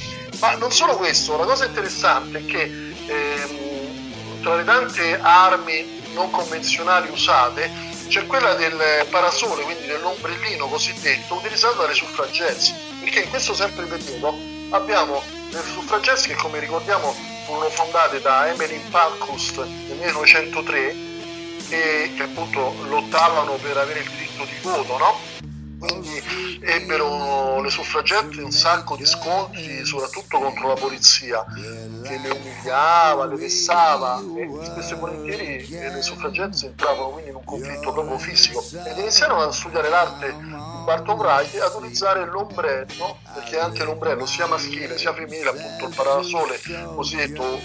Speaker 10: Ma non solo questo la cosa interessante è che ehm, tra le tante armi non convenzionali usate c'è quella del parasole, quindi dell'ombrellino cosiddetto, utilizzato dalle suffragesse, perché in questo sempre periodo abbiamo le suffragesse che come ricordiamo furono fondate da Emmeline Pankhurst nel 1903 e che appunto lottavano per avere il diritto di voto, no? Quindi ebbero le suffragette un sacco di scontri, soprattutto contro la polizia, che le umiliava, le vessava e spesso e volentieri le suffragette entravano quindi in un conflitto proprio fisico ed iniziarono a studiare l'arte Barton Wright ad utilizzare l'ombrello, perché anche l'ombrello sia maschile sia femminile, appunto il parasole cosiddetto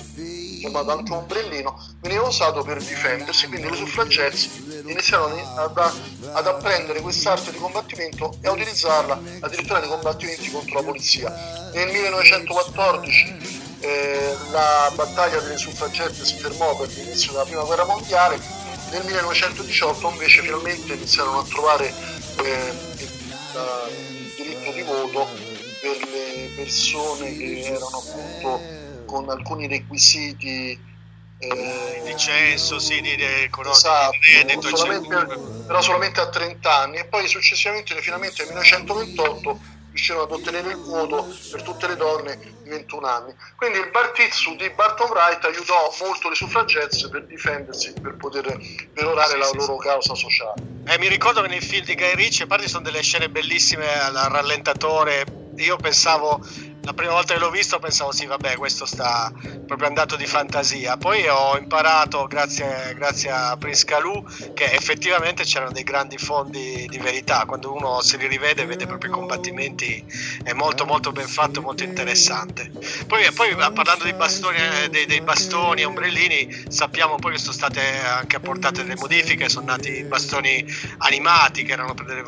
Speaker 10: chiamato anche ombrellino, veniva usato per difendersi, quindi le suffragette iniziarono ad, ad apprendere quest'arte di combattimento e a utilizzarla addirittura nei combattimenti contro la polizia. Nel 1914 eh, la battaglia delle suffragette si fermò per l'inizio della prima guerra mondiale, nel 1918 invece finalmente iniziarono a trovare eh, il, il diritto di voto per le persone che erano appunto con alcuni requisiti
Speaker 3: eh, di censo, sì, di, di,
Speaker 10: esatto, di solamente, però solamente a 30 anni e poi successivamente finalmente nel 1928 riuscirono ad ottenere il voto per tutte le donne di 21 anni. Quindi il Bartizzu di Barton Wright aiutò molto le suffragette per difendersi, per poter perorare la loro causa sociale.
Speaker 3: Eh, mi ricordo che nei film di Guy Ritchie, a parte sono delle scene bellissime al rallentatore, io pensavo la prima volta che l'ho visto pensavo sì vabbè questo sta proprio andato di fantasia. Poi ho imparato grazie, grazie a Prince Calù che effettivamente c'erano dei grandi fondi di verità. Quando uno se li rivede vede proprio i combattimenti è molto molto ben fatto molto interessante. Poi, poi parlando dei bastoni, eh, dei, dei bastoni e ombrellini sappiamo poi che sono state anche apportate delle modifiche sono nati bastoni animati che erano per delle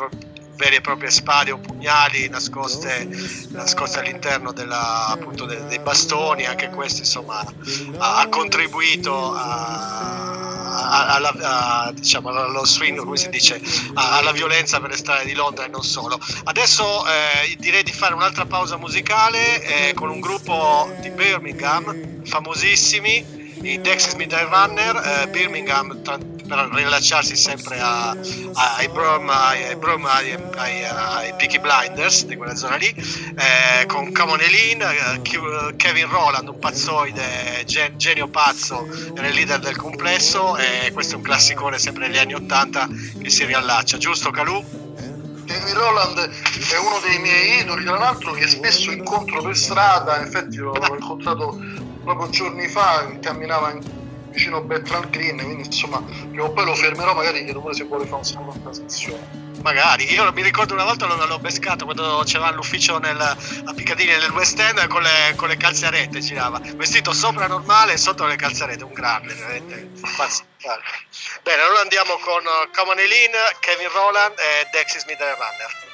Speaker 3: vere e proprie spade o pugnali nascoste, nascoste all'interno della, appunto, de, dei bastoni, anche questo insomma ha, ha contribuito a, alla, a, diciamo, allo swing, come si dice, alla violenza per le strade di Londra e non solo. Adesso eh, direi di fare un'altra pausa musicale eh, con un gruppo di Birmingham, famosissimi, i Texas Midnight Runner, eh, Birmingham per rilacciarsi sempre a, a, ai Brom, ai, Brom ai, ai, ai, Peaky Blinders di quella zona lì, eh, con Camonelin, eh, Kevin Roland, un pazzoide, gen, genio pazzo, era il leader del complesso e questo è un classicone sempre negli anni 80 che si riallaccia, giusto Calù?
Speaker 10: Kevin Roland è uno dei miei idoli, tra l'altro che spesso incontro per strada, in effetti l'ho incontrato proprio giorni fa, camminava in vicino a Bertrand Green, quindi insomma prima o poi lo fermerò, magari chiedo pure se vuole fare una seconda trasmissione.
Speaker 3: Magari, io mi ricordo una volta l'ho, l'ho pescato quando c'era l'ufficio nel, a Piccadilly nel West End con le, con le calzarette girava, vestito sopra normale e sotto le calzarette, un grande, veramente Bene, allora andiamo con Common Eileen, Kevin Roland e Dexy Smith Runner.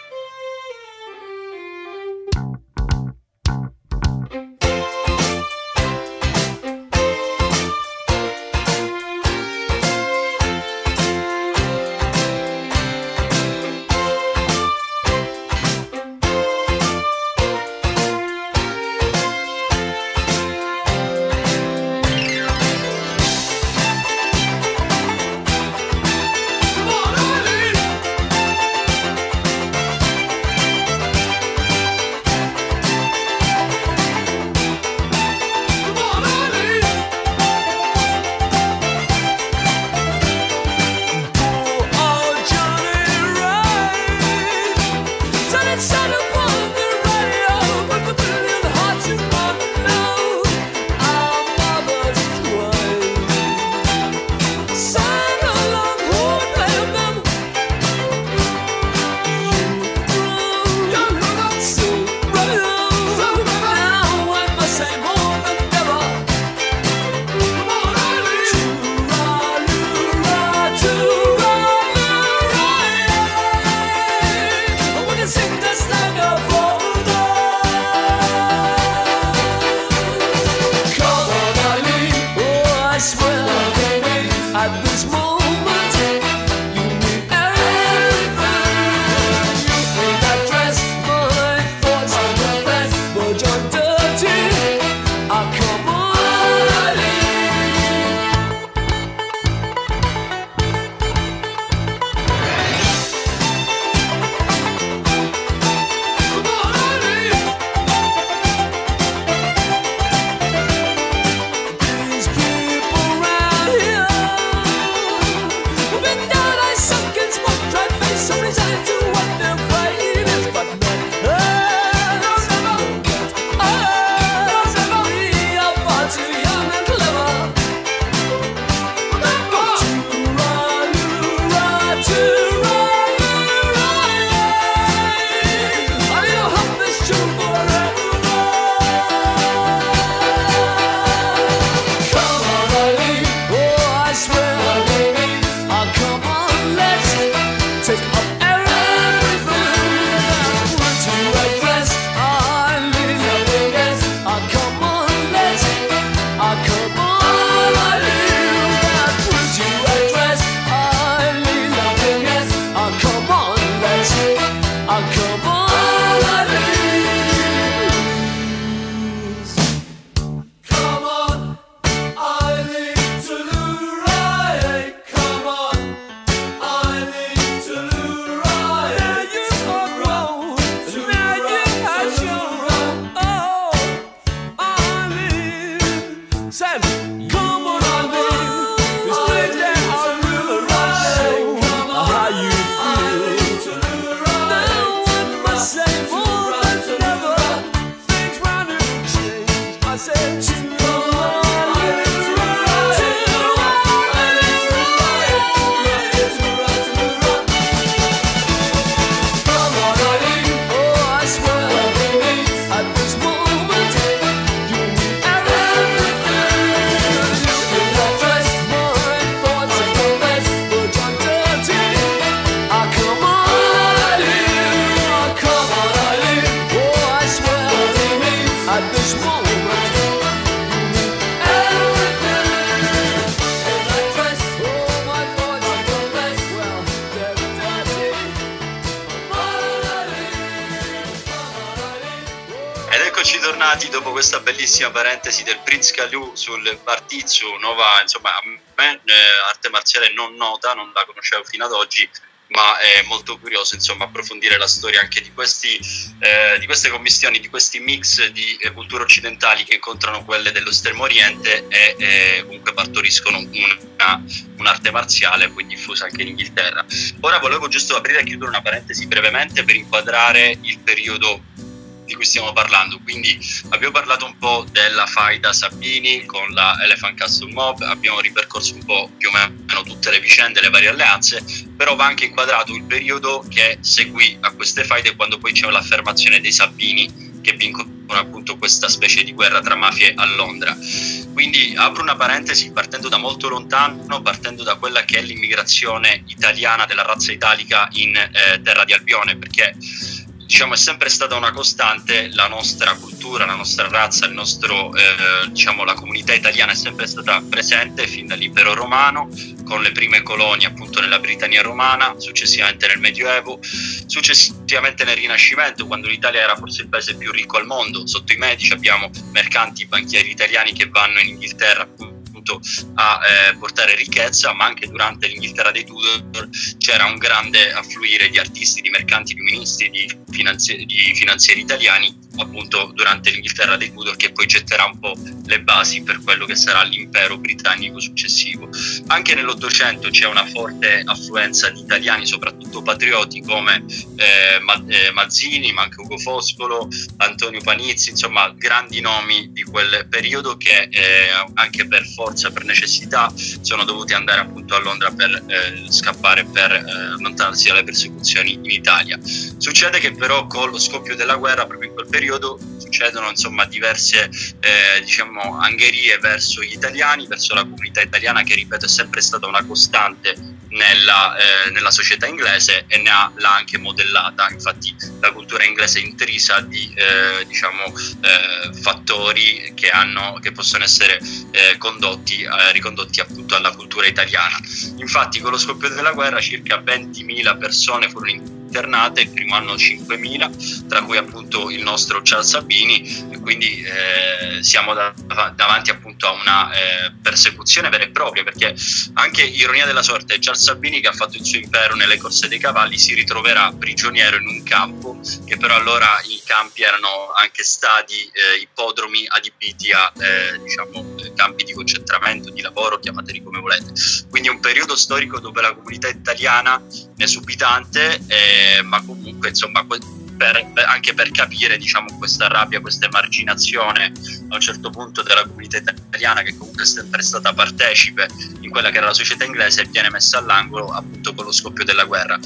Speaker 9: Kalu sul Bartizzu, nuova, insomma, a eh, arte marziale non nota, non la conoscevo fino ad oggi, ma è molto curioso, insomma, approfondire la storia anche di, questi, eh, di queste commissioni, di questi mix di eh, culture occidentali che incontrano quelle dell'estremo oriente e eh, comunque partoriscono una, un'arte marziale poi diffusa anche in Inghilterra. Ora volevo giusto aprire e chiudere una parentesi brevemente per inquadrare il periodo di cui stiamo parlando. Quindi abbiamo parlato un po' della faida Sabini con la Elephant Castle Mob, abbiamo ripercorso un po' più o meno tutte le vicende, le varie alleanze, però va anche inquadrato il periodo che seguì a queste faide quando poi c'è l'affermazione dei Sabini che vincono appunto questa specie di guerra tra mafie a Londra. Quindi apro una parentesi partendo da molto lontano, partendo da quella che è l'immigrazione italiana della razza italica in eh, terra di Albione, perché diciamo, è sempre stata una costante la nostra cultura, la nostra razza, nostro, eh, diciamo, la comunità italiana è sempre stata presente fin dall'impero romano, con le prime colonie appunto nella Britannia romana, successivamente nel Medioevo, successivamente nel Rinascimento, quando l'Italia era forse il paese più ricco al mondo, sotto i medici abbiamo mercanti, banchieri italiani che vanno in Inghilterra appunto a eh, portare ricchezza, ma anche durante l'Inghilterra dei Tudor c'era un grande affluire di artisti, di mercanti, di ministri, di, finanzi- di finanzieri italiani appunto durante l'Inghilterra dei Tudor che poi getterà un po' le basi per quello che sarà l'impero britannico successivo. Anche nell'Ottocento c'è una forte affluenza di italiani, soprattutto patrioti come eh, Ma- eh, Mazzini, ma anche Ugo Foscolo, Antonio Panizzi, insomma grandi nomi di quel periodo che eh, anche per forza, per necessità sono dovuti andare appunto a Londra per eh, scappare, per eh, allontanarsi dalle persecuzioni in Italia. Succede che però con lo scoppio della guerra, proprio in quel periodo, succedono insomma diverse eh, diciamo angherie verso gli italiani, verso la comunità italiana che ripeto è sempre stata una costante nella, eh, nella società inglese e ne ha, l'ha anche modellata, infatti la cultura inglese è intrisa di eh, diciamo, eh, fattori che, hanno, che possono essere eh, condotti, eh, ricondotti appunto alla cultura italiana. Infatti con lo scoppio della guerra circa 20.000 persone furono internate, il primo anno 5.000, tra cui appunto il nostro Charles Sabini, e quindi eh, siamo da, davanti appunto a una eh, persecuzione vera e propria, perché anche ironia della sorte, Charles Sabini che ha fatto il suo impero nelle corse dei cavalli si ritroverà prigioniero in un campo, che però allora i campi erano anche stadi, eh, ippodromi adibiti a diciamo, campi di concentramento, di lavoro, chiamateli come volete. Quindi un periodo storico dove la comunità italiana è subitante, eh, ma comunque insomma per, anche per capire diciamo, questa rabbia, questa emarginazione a un certo punto della comunità italiana che comunque è sempre stata partecipe in quella che era la società inglese e viene messa all'angolo appunto con lo scoppio della guerra.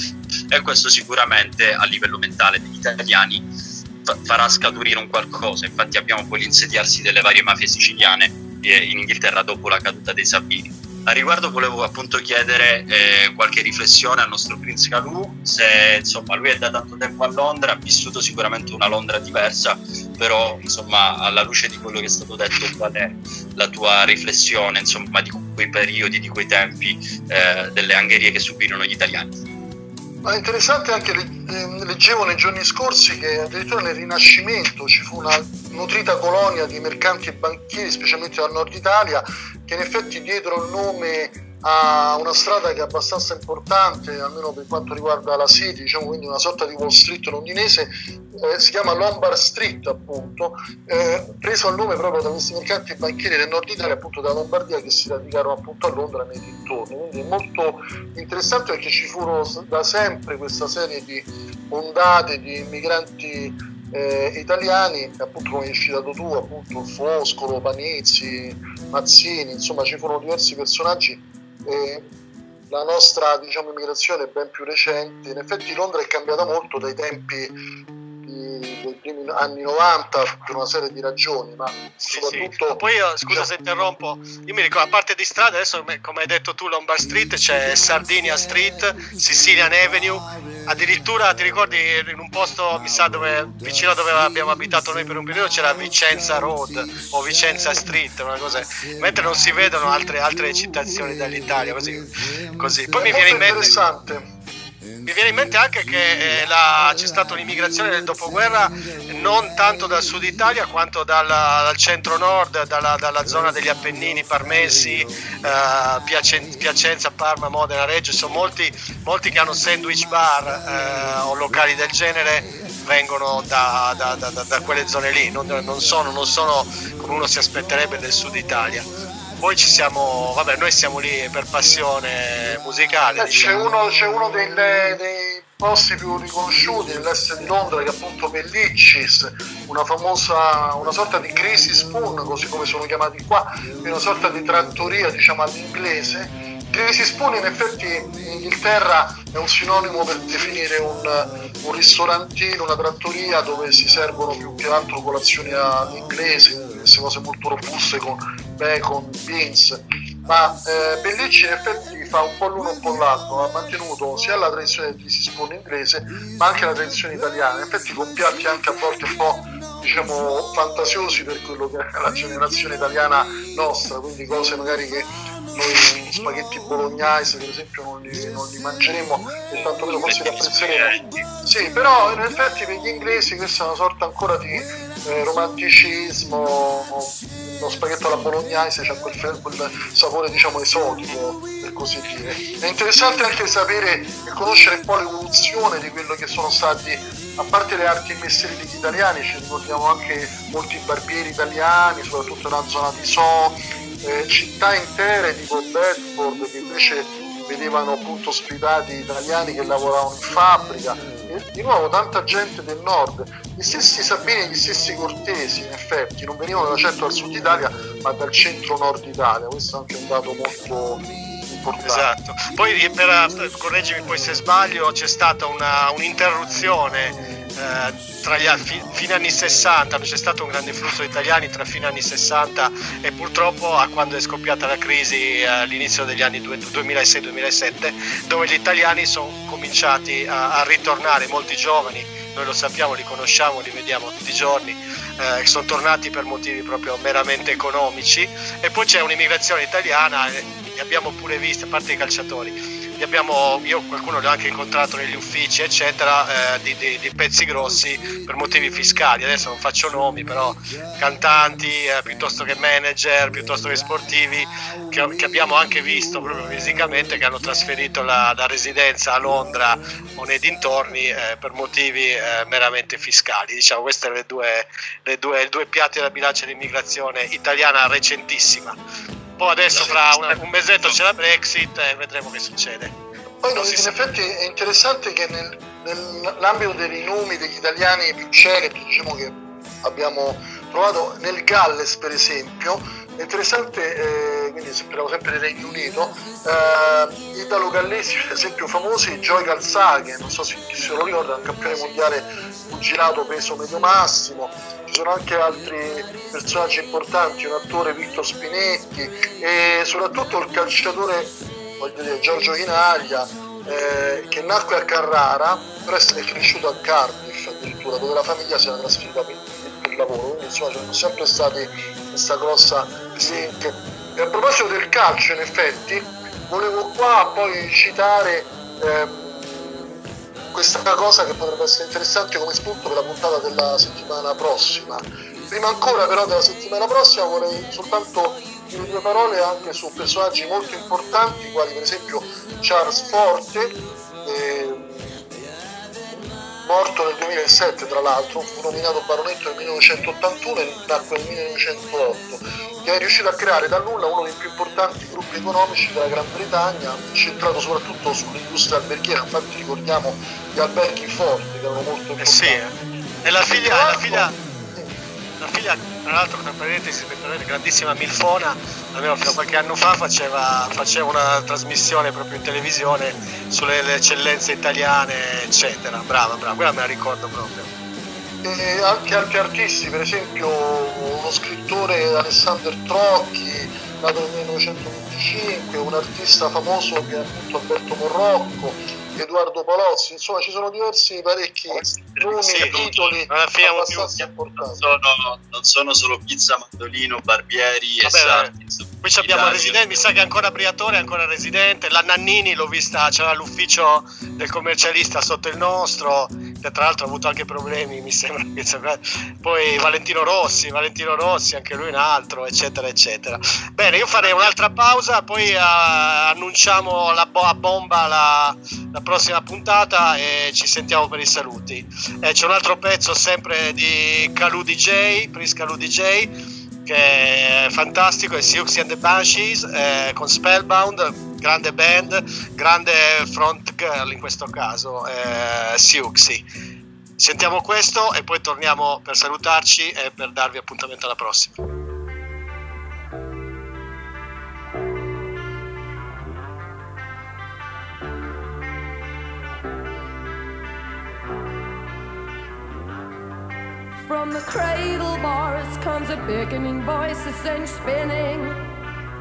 Speaker 9: E questo sicuramente a livello mentale degli italiani fa- farà scaturire un qualcosa. Infatti abbiamo poi l'insediarsi delle varie mafie siciliane in Inghilterra dopo la caduta dei Sabini. A riguardo volevo appunto chiedere eh, qualche riflessione al nostro Prince Calù, se insomma lui è da tanto tempo a Londra, ha vissuto sicuramente una Londra diversa, però insomma alla luce di quello che è stato detto qual è la tua riflessione insomma di quei periodi, di quei tempi, eh, delle angherie che subirono gli italiani?
Speaker 10: Ma è interessante anche, leggevo nei giorni scorsi che addirittura nel Rinascimento ci fu una nutrita colonia di mercanti e banchieri, specialmente dal nord Italia, che in effetti diedero il nome ha una strada che è abbastanza importante, almeno per quanto riguarda la City, diciamo quindi una sorta di Wall Street londinese, eh, si chiama Lombard Street appunto, eh, preso al nome proprio da questi mercanti e banchieri del nord Italia, appunto dalla Lombardia, che si radicarono appunto a Londra nei dintorni. Quindi è molto interessante perché ci furono da sempre questa serie di ondate di immigranti eh, italiani, appunto come hai citato tu, appunto Foscolo, Panizzi, Mazzini, insomma ci furono diversi personaggi e la nostra diciamo, immigrazione è ben più recente. In effetti Londra è cambiata molto dai tempi di- dei primi anni 90 per una serie di ragioni, ma
Speaker 3: Sì,
Speaker 10: soprattutto...
Speaker 3: sì. Poi io, scusa
Speaker 10: diciamo,
Speaker 3: se interrompo, io mi ricordo, a parte di strada, adesso come- hai detto tu Lombard Street, c'è Sardinia Street, Sicilian Avenue, addirittura ti ricordi in un posto, mi sa, dove, vicino a dove abbiamo abitato noi per un periodo c'era Vicenza Road o Vicenza Street, una cosa, mentre non si vedono altre, altre citazioni dall'Italia, così. così. Poi mi
Speaker 10: è
Speaker 3: viene in mente...
Speaker 10: interessante.
Speaker 3: Mi viene in mente anche che eh, la- c'è stata un'immigrazione nel dopoguerra non tanto dal sud Italia quanto dalla- dal centro-nord, dalla, dalla zona degli Appennini, Parmessi, eh, Piacen- Piacenza, Parma, Modena, Reggio. Sono molti, molti che hanno sandwich bar eh, o locali del genere vengono da- da- da- da quelle zone lì, non, non sono, non sono come uno si aspetterebbe del sud Italia. Poi ci siamo, vabbè, noi siamo lì per passione musicale.
Speaker 10: Eh, C'è
Speaker 3: diciamo.
Speaker 10: uno, c'è uno dei, dei posti più riconosciuti nell'est di Londra che è appunto Bellicis, una famosa, una sorta di crazy spoon, così come sono chiamati qua, una sorta di trattoria diciamo all'inglese. Crazy spoon in effetti in Inghilterra è un sinonimo per definire un, un ristorantino, una trattoria dove si servono più che altro colazioni all'inglese, queste cose molto robuste con bacon, beans ma eh, Bellicci in effetti fa un po' l'uno un po' l'altro, ha mantenuto sia la tradizione di si spone inglese ma anche la tradizione italiana, in effetti con piatti anche a volte un po' diciamo fantasiosi per quello che è la generazione italiana nostra, quindi cose magari che noi spaghetti bolognese per esempio non li, non li mangeremo e tantomeno forse li apprezzeremo. Sì, però in effetti per gli inglesi questa è una sorta ancora di eh, romanticismo, lo spaghetto alla bolognese c'ha quel, fe- quel sapore diciamo esotico per così dire. È interessante anche sapere e conoscere un po' l'evoluzione di quello che sono stati, a parte le arti e mestieri degli italiani, ci ricordiamo anche molti barbieri italiani, soprattutto nella zona di So, eh, città intere tipo Bedford che invece vedevano appunto ospitati italiani che lavoravano in fabbrica. E di nuovo tanta gente del nord. Gli stessi Sabini gli stessi Cortesi in effetti non venivano da certo dal sud Italia ma dal centro nord Italia. Questo è anche un dato molto importante
Speaker 3: Esatto. Poi eh, per, correggimi poi se sbaglio, c'è stata una, un'interruzione eh, tra gli fi- fine anni 60, c'è stato un grande flusso di italiani tra fine anni 60 e purtroppo a quando è scoppiata la crisi eh, all'inizio degli anni due- 2006-2007, dove gli italiani sono cominciati a, a ritornare, molti giovani, noi lo sappiamo, li conosciamo, li vediamo tutti i giorni, eh, sono tornati per motivi proprio meramente economici. E poi c'è un'immigrazione italiana, eh, li abbiamo pure visti, a parte i calciatori, abbiamo, io qualcuno li ho anche incontrato negli uffici eccetera, eh, di, di- di pezzi grossi per motivi fiscali, adesso non faccio nomi però cantanti, eh, piuttosto che manager, piuttosto che sportivi, che, che abbiamo anche visto proprio fisicamente che hanno trasferito la, la residenza a Londra o nei dintorni eh, per motivi eh, meramente fiscali. Diciamo, queste sono le due, le due, due piatti della bilancia di immigrazione italiana recentissima. Poi adesso fra un, un mesetto c'è la Brexit e vedremo che succede.
Speaker 10: Poi
Speaker 3: Non
Speaker 10: in effetti è interessante che nel- nell'ambito dei nomi degli italiani più celebri, diciamo che abbiamo trovato nel Galles per esempio, è interessante, eh, quindi parliamo sempre del Regno Unito, eh, italo-gallesi per esempio famosi, Joy Calzaghe, non so se chi se lo ricorda, è un campione mondiale pugilato peso medio massimo, ci sono anche altri personaggi importanti, un attore Vittor Spinetti e soprattutto il calciatore voglio dire, Giorgio Chinaglia, eh, che nacque a Carrara, però è cresciuto a Cardiff addirittura, dove la famiglia si era trasferita per, lavoro, quindi insomma c'erano sempre stati questa grossa link. E a proposito del calcio, in effetti, volevo qua poi citare ehm, questa cosa che potrebbe essere interessante come spunto per la puntata della settimana prossima. Prima ancora però della settimana prossima vorrei soltanto dire due parole anche su personaggi molto importanti, quali per esempio Charles Forte, eh, morto nel 2007 tra l'altro, fu nominato baronetto nel 1981 e nacque nel 1908, che è riuscito a creare da nulla uno dei più importanti gruppi economici della Gran Bretagna, centrato soprattutto sull'industria alberghiera, infatti ricordiamo gli alberghi forti che erano molto importanti.
Speaker 3: Eh sì, eh. e la figlia, la figlia, la figlia, tra l'altro, tra parentesi, grandissima Milfona, qualche anno fa faceva, faceva una trasmissione proprio in televisione sulle le eccellenze italiane, eccetera. Brava, brava, quella me la ricordo proprio.
Speaker 10: e anche altri artisti, per esempio uno scrittore Alessandro Trocchi, nato nel 1925, un artista famoso che è appunto Alberto Morrocco, Edoardo Palozzi, insomma ci sono diversi parecchi nomi
Speaker 3: Sì,
Speaker 10: e titoli
Speaker 3: alla fine
Speaker 10: abbastanza
Speaker 9: Non
Speaker 10: importanti.
Speaker 9: sono, non sono solo pizza, mandolino, barbieri e
Speaker 3: Vabbè,
Speaker 9: sardi.
Speaker 3: Qui ci abbiamo residente, mi sa che ancora Briatore è ancora residente, la Nannini l'ho vista, c'era l'ufficio del commercialista sotto il nostro, che tra l'altro ha avuto anche problemi, mi sembra. Poi Valentino Rossi, Valentino Rossi, anche lui un altro, eccetera, eccetera. Bene, io farei un'altra pausa, poi eh, annunciamo la bo- a bomba la, la prossima puntata e ci sentiamo per i saluti. Eh, c'è un altro pezzo sempre di Calù DJ, Prince Calù DJ che è fantastico, è Siouxsie and the Banshees eh, con Spellbound, grande band, grande front girl in questo caso, eh, Siouxsie. Sentiamo questo e poi torniamo per salutarci e per darvi appuntamento alla prossima.
Speaker 5: From the cradle bars comes a beckoning voice that sends spinning.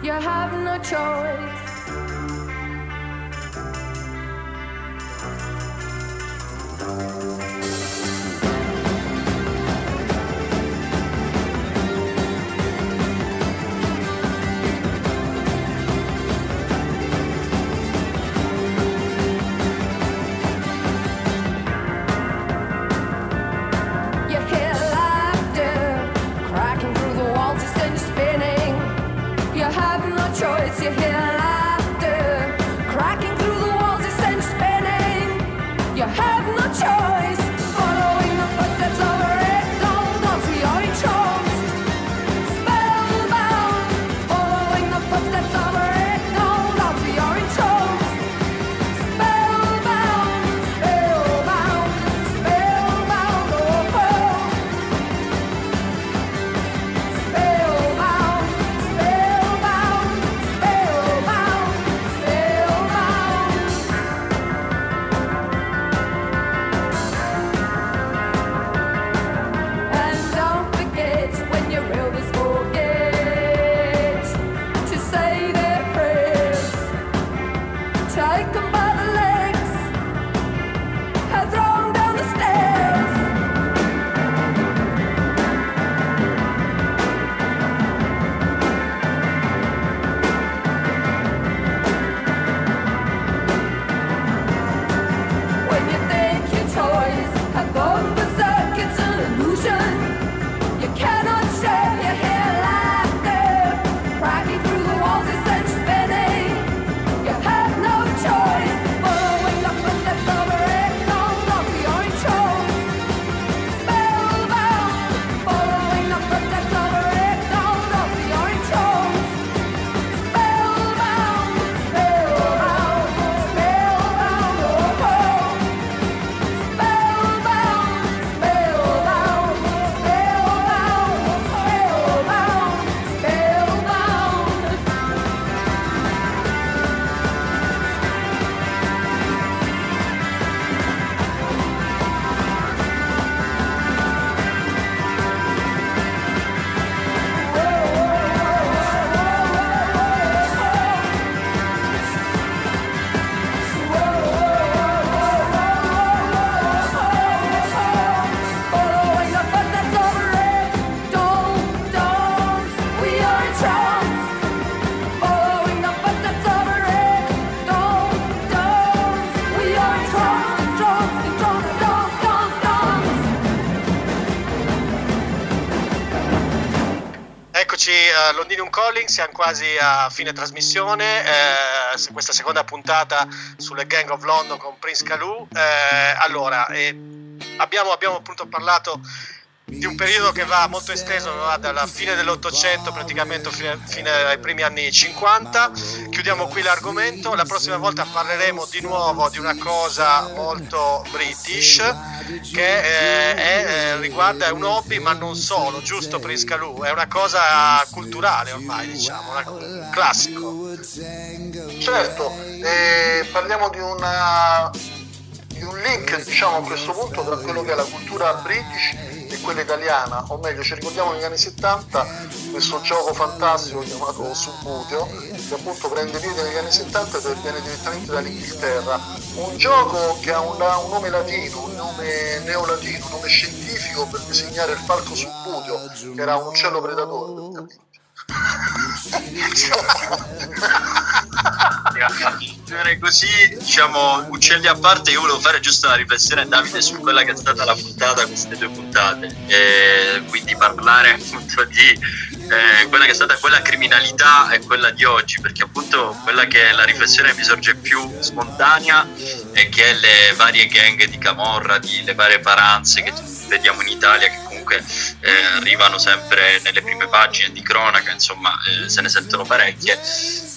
Speaker 5: You have no choice.
Speaker 3: Calling, siamo quasi a fine trasmissione, eh, questa seconda puntata sulle Gang of London con Prince Calou. Eh, allora, eh, abbiamo, abbiamo appunto parlato di un periodo che va molto esteso, va dalla fine dell'Ottocento praticamente fine, fine ai primi anni 50. Chiudiamo qui l'argomento, la prossima volta parleremo di nuovo di una cosa molto british che eh, è, eh, riguarda un hobby ma non solo, giusto Prince Calou, è una cosa culturale ormai diciamo, un classico.
Speaker 10: Certo, eh, parliamo di, una, di un link diciamo a questo punto tra quello che è la cultura british quella italiana, o meglio ci ricordiamo negli anni 70 questo gioco fantastico chiamato Subbuteo che appunto prende piede negli anni 70 e viene direttamente dall'Inghilterra, un gioco che ha un, un nome latino, un nome neolatino, un nome scientifico per disegnare il falco Subbuteo che era un uccello predatore
Speaker 9: Bene, così diciamo uccelli a parte io volevo fare giusto una riflessione Davide su quella che è stata la puntata queste due puntate. E quindi parlare appunto di eh, quella che è stata quella criminalità e quella di oggi perché appunto quella che è la riflessione mi sorge più spontanea è che le varie gang di Camorra di le varie paranze che vediamo in Italia che comunque eh, arrivano sempre nelle prime pagine di cronaca insomma eh, se ne sentono parecchie.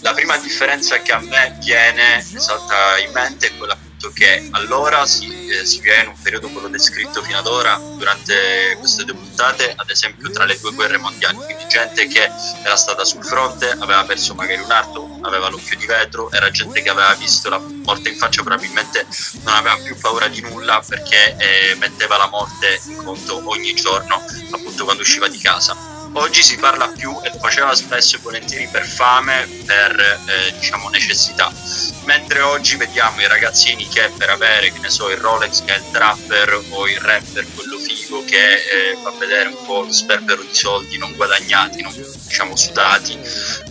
Speaker 9: La prima differenza che a me viene salta in mente è quella appunto che allora si, eh, si viene in un periodo quello descritto fino ad ora durante queste due puntate ad esempio tra le due guerre mondiali. Quindi gente che era stata sul fronte aveva perso magari un arto aveva l'occhio di vetro era gente che aveva visto la morte in faccia probabilmente non aveva più paura di nulla perché eh, metteva la morte in conto ogni giorno appunto quando usciva di casa oggi si parla più e lo faceva spesso e volentieri per fame, per eh, diciamo necessità. Mentre oggi vediamo i ragazzini che per avere, che ne so, il Rolex che è il trapper o il rapper, quello figo che eh, fa vedere un po' lo sperpero di soldi non guadagnati, non diciamo sudati,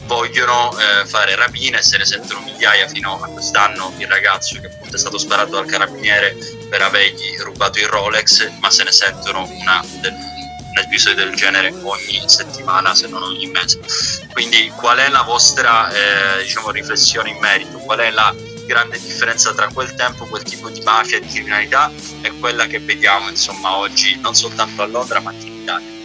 Speaker 9: vogliono eh, fare rapine e se ne sentono migliaia fino a quest'anno il ragazzo che appunto è stato sparato dal carabiniere per avergli rubato il Rolex, ma se ne sentono una del un episodio del genere ogni settimana se non ogni mese. Quindi qual è la vostra eh, diciamo riflessione in merito? Qual è la grande differenza tra quel tempo quel tipo di mafia di criminalità e quella che vediamo insomma oggi non soltanto a Londra ma anche in Italia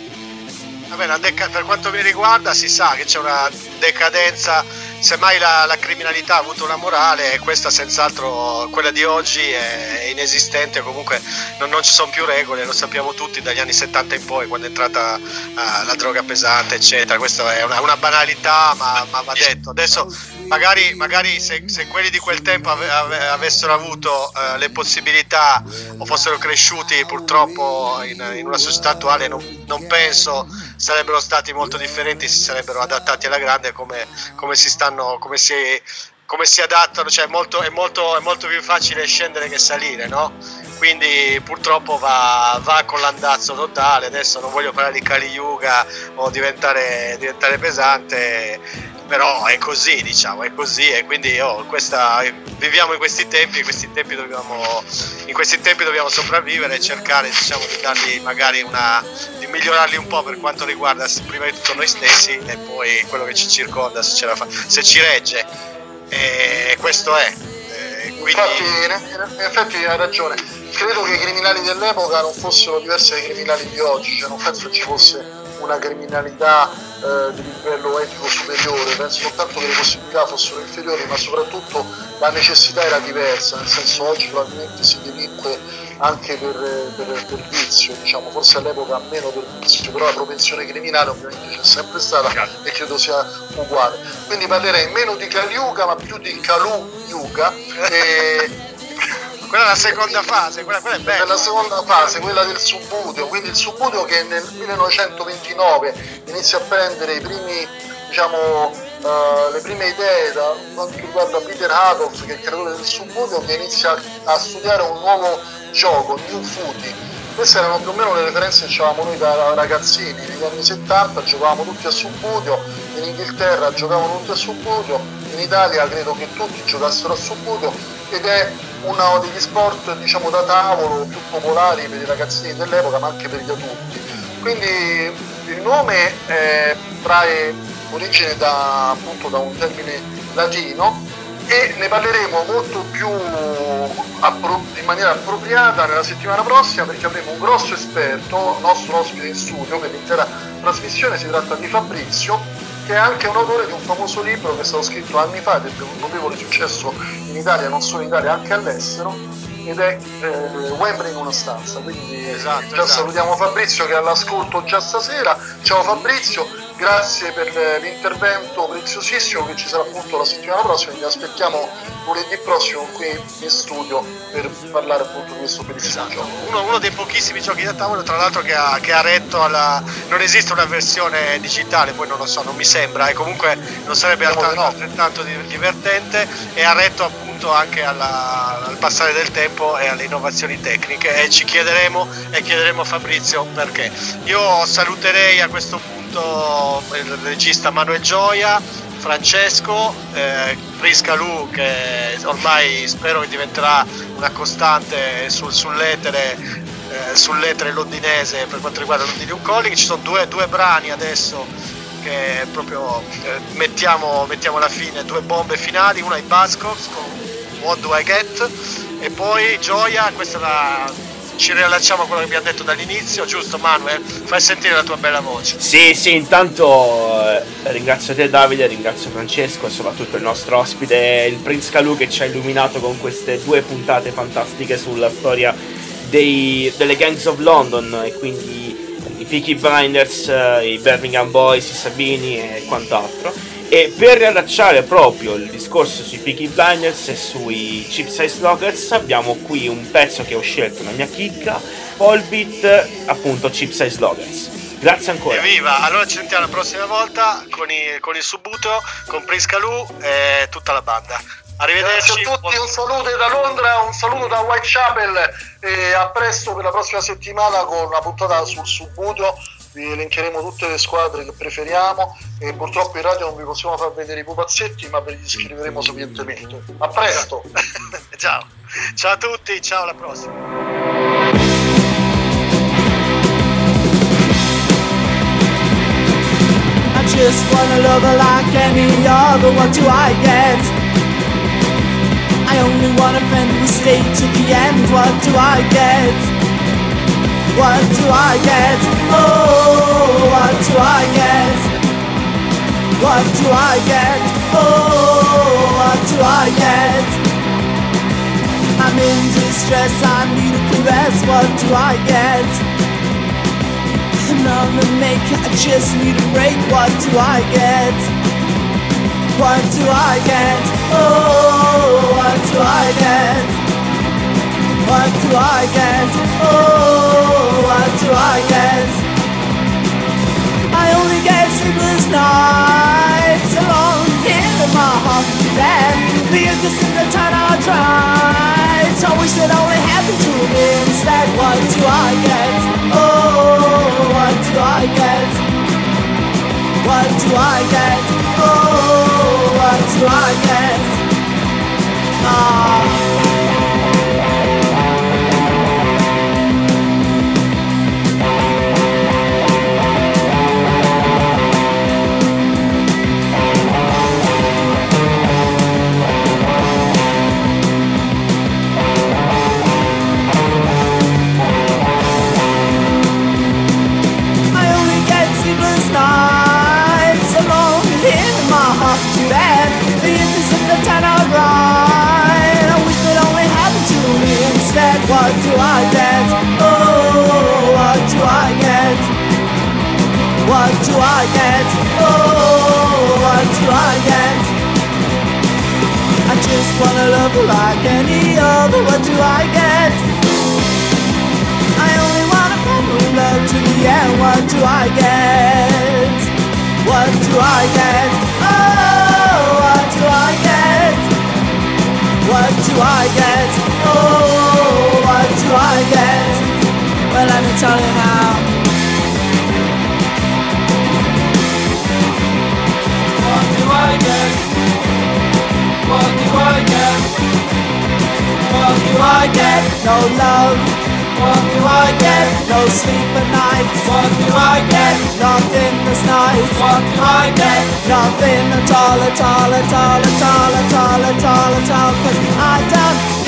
Speaker 3: deca- per quanto mi riguarda si sa che c'è una decadenza, semmai la, la criminalità ha avuto una morale e questa senz'altro, quella di oggi è inesistente, comunque non, non ci sono più regole, lo sappiamo tutti dagli anni 70 in poi, quando è entrata eh, la droga pesante, eccetera, questa è una, una banalità ma, ma va detto. Adesso magari, magari se, se quelli di quel tempo ave- ave- avessero avuto eh, le possibilità o fossero cresciuti purtroppo in, in una società attuale non, non penso sarebbero stati molto differenti, si sarebbero adattati alla grande come, come si stanno, come si, come si adattano, cioè molto, è, molto, è molto più facile scendere che salire, no? Quindi purtroppo va, va con l'andazzo totale, adesso non voglio parlare di Kali Yuga o diventare, diventare pesante, però è così diciamo, è così e quindi oh, questa, viviamo in questi tempi, in questi tempi dobbiamo, in questi tempi dobbiamo sopravvivere e cercare diciamo, di dargli magari una, di migliorarli un po' per quanto riguarda prima di tutto noi stessi e poi quello che ci circonda se, fa, se ci regge e questo è. Eh, quindi...
Speaker 10: Infatti, in, in effetti hai ragione. Credo che i criminali dell'epoca non fossero diversi dai criminali di oggi, cioè non penso ci fosse una criminalità eh, di livello etico superiore, penso soltanto che le possibilità fossero inferiori, ma soprattutto la necessità era diversa, nel senso oggi probabilmente si delinque anche per, per, per vizio, diciamo, forse all'epoca meno per vizio, però la propensione criminale ovviamente c'è sempre stata e credo sia uguale. Quindi parlerei meno di Kaliuga ma più di Kalu Yuga. E,
Speaker 3: quella è la seconda fase, quella, quella è bella.
Speaker 10: nella seconda fase, quella del subbuteo, quindi il subbuteo che nel 1929 inizia a prendere i primi, diciamo, eh, le prime idee da quanto riguarda Peter Adolf, che è il creatore del subbuteo, che inizia a studiare un nuovo gioco, New Footy. Queste erano più o meno le referenze che avevamo noi da ragazzini, negli anni 70 giocavamo tutti a subbuteo, in Inghilterra giocavano tutti a subbuteo, in Italia credo che tutti giocassero a subbuteo ed è uno degli sport diciamo da tavolo più popolari per i ragazzini dell'epoca ma anche per gli adulti. Quindi Il nome eh, trae origine da, appunto, da un termine latino e ne parleremo molto più appro- in maniera appropriata nella settimana prossima perché avremo un grosso esperto, nostro ospite in studio per l'intera trasmissione, si tratta di Fabrizio che è anche un autore di un famoso libro che è stato scritto anni fa ed ebbe un notevole successo in Italia, non solo in Italia, anche all'estero ed è eh, Wembley in una stanza quindi
Speaker 3: Esatto,
Speaker 10: già
Speaker 3: esatto.
Speaker 10: salutiamo Fabrizio che è all'ascolto già stasera ciao Fabrizio grazie per eh, l'intervento preziosissimo che ci sarà appunto la settimana prossima vi aspettiamo lunedì prossimo qui in studio per parlare appunto di questo bellissimo
Speaker 3: Esatto. Uno, uno dei pochissimi giochi da tavolo, tra l'altro, che ha, che ha retto alla. Non esiste una versione digitale, poi non lo so, non mi sembra, e comunque non sarebbe alta-
Speaker 10: di no.
Speaker 3: altrettanto di- divertente e ha retto appunto anche alla- al passare del tempo e alle innovazioni tecniche. E ci chiederemo e chiederemo a Fabrizio perché. Io saluterei a questo punto il regista Manuel Gioia. Francesco, eh, Lu che ormai spero che diventerà una costante sul- sull'etere, eh, sull'etere londinese per quanto riguarda Londinium Calling, ci sono due, due brani adesso che proprio eh, mettiamo, mettiamo alla fine, due bombe finali, una ai Buzzcocks con What Do I Get e poi Gioia, questa è la... ci riallacciamo a quello che abbiamo detto dall'inizio, giusto Manuel? Fai sentire la tua bella voce.
Speaker 6: Sì, sì, intanto eh, ringrazio te Davide, ringrazio Francesco e soprattutto il nostro ospite, il Prince Calù che ci ha illuminato con queste due puntate fantastiche sulla storia dei- delle Gangs of London e quindi i Peaky Blinders, eh, i Birmingham Boys, i Sabini e quant'altro. E per riallacciare proprio il discorso sui Peaky Blinders e sui Chip Size Loggers abbiamo qui un pezzo che ho scelto, una mia chicca, Volbeat, appunto Chip Size Loggers. Grazie ancora.
Speaker 3: Evviva! Allora ci sentiamo la prossima volta con, i- con il Subuto, con Prisca Lu e tutta la banda. Arrivederci.
Speaker 10: Grazie a tutti, un saluto da Londra, un saluto da Whitechapel e a presto per la prossima settimana con una puntata sul Subuto. Vi elencheremo tutte le squadre che preferiamo e purtroppo in radio non vi possiamo far vedere i pupazzetti ma ve li descriveremo sapientemente. A presto!
Speaker 3: ciao. Ciao a tutti, ciao alla prossima.
Speaker 8: Just wanna love her like any other. What do I get? I only want a friend who stay to the end. What do I get? What do I get? Oh, what do I get? What do I get? Oh, what do I get? I'm in distress, I need a caress. What do I get? And I'm a maker, I just need a break. What do I get? What do I get? Oh, what do I get? What do I get? Oh, what do I get? I only get sleepless nights alone here in my heart bed. The this in the town I tried. I wish that only happened to me instead. What do I get? Oh, what do I get? What do I get? Oh, what do I get? Ah. Do I get? Oh, what do I get? I just wanna love like any other. What do I get? I only wanna follow love to the end. What do I get? What do I get? Oh, what do I get? What do I get? Oh, what do I get? Well, let me tell you now. Do I get? No love.
Speaker 4: What do I get? No sleep at night. What do I get? Nothing that's nice. What do I get? Nothing at all, at all, at all, at all, at all, at all, at all. Cause I don't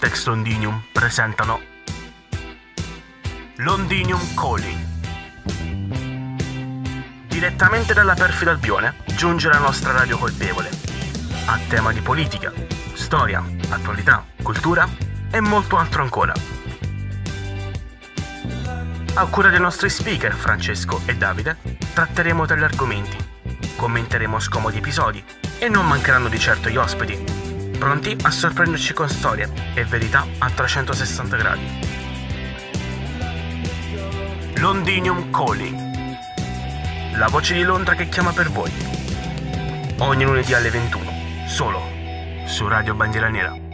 Speaker 6: Vortex Londinium presentano Londinium Calling. Direttamente dalla perfida Albione giunge la nostra radio colpevole, a tema di politica, storia, attualità, cultura e molto altro ancora. A cura dei nostri speaker Francesco e Davide tratteremo degli argomenti, commenteremo scomodi episodi e non mancheranno di certo gli ospiti, pronti a sorprenderci con storie e verità a 360 gradi. Londinium Calling. La voce di Londra che chiama per voi. Ogni lunedì alle 21, solo su Radio Bandiera Nera.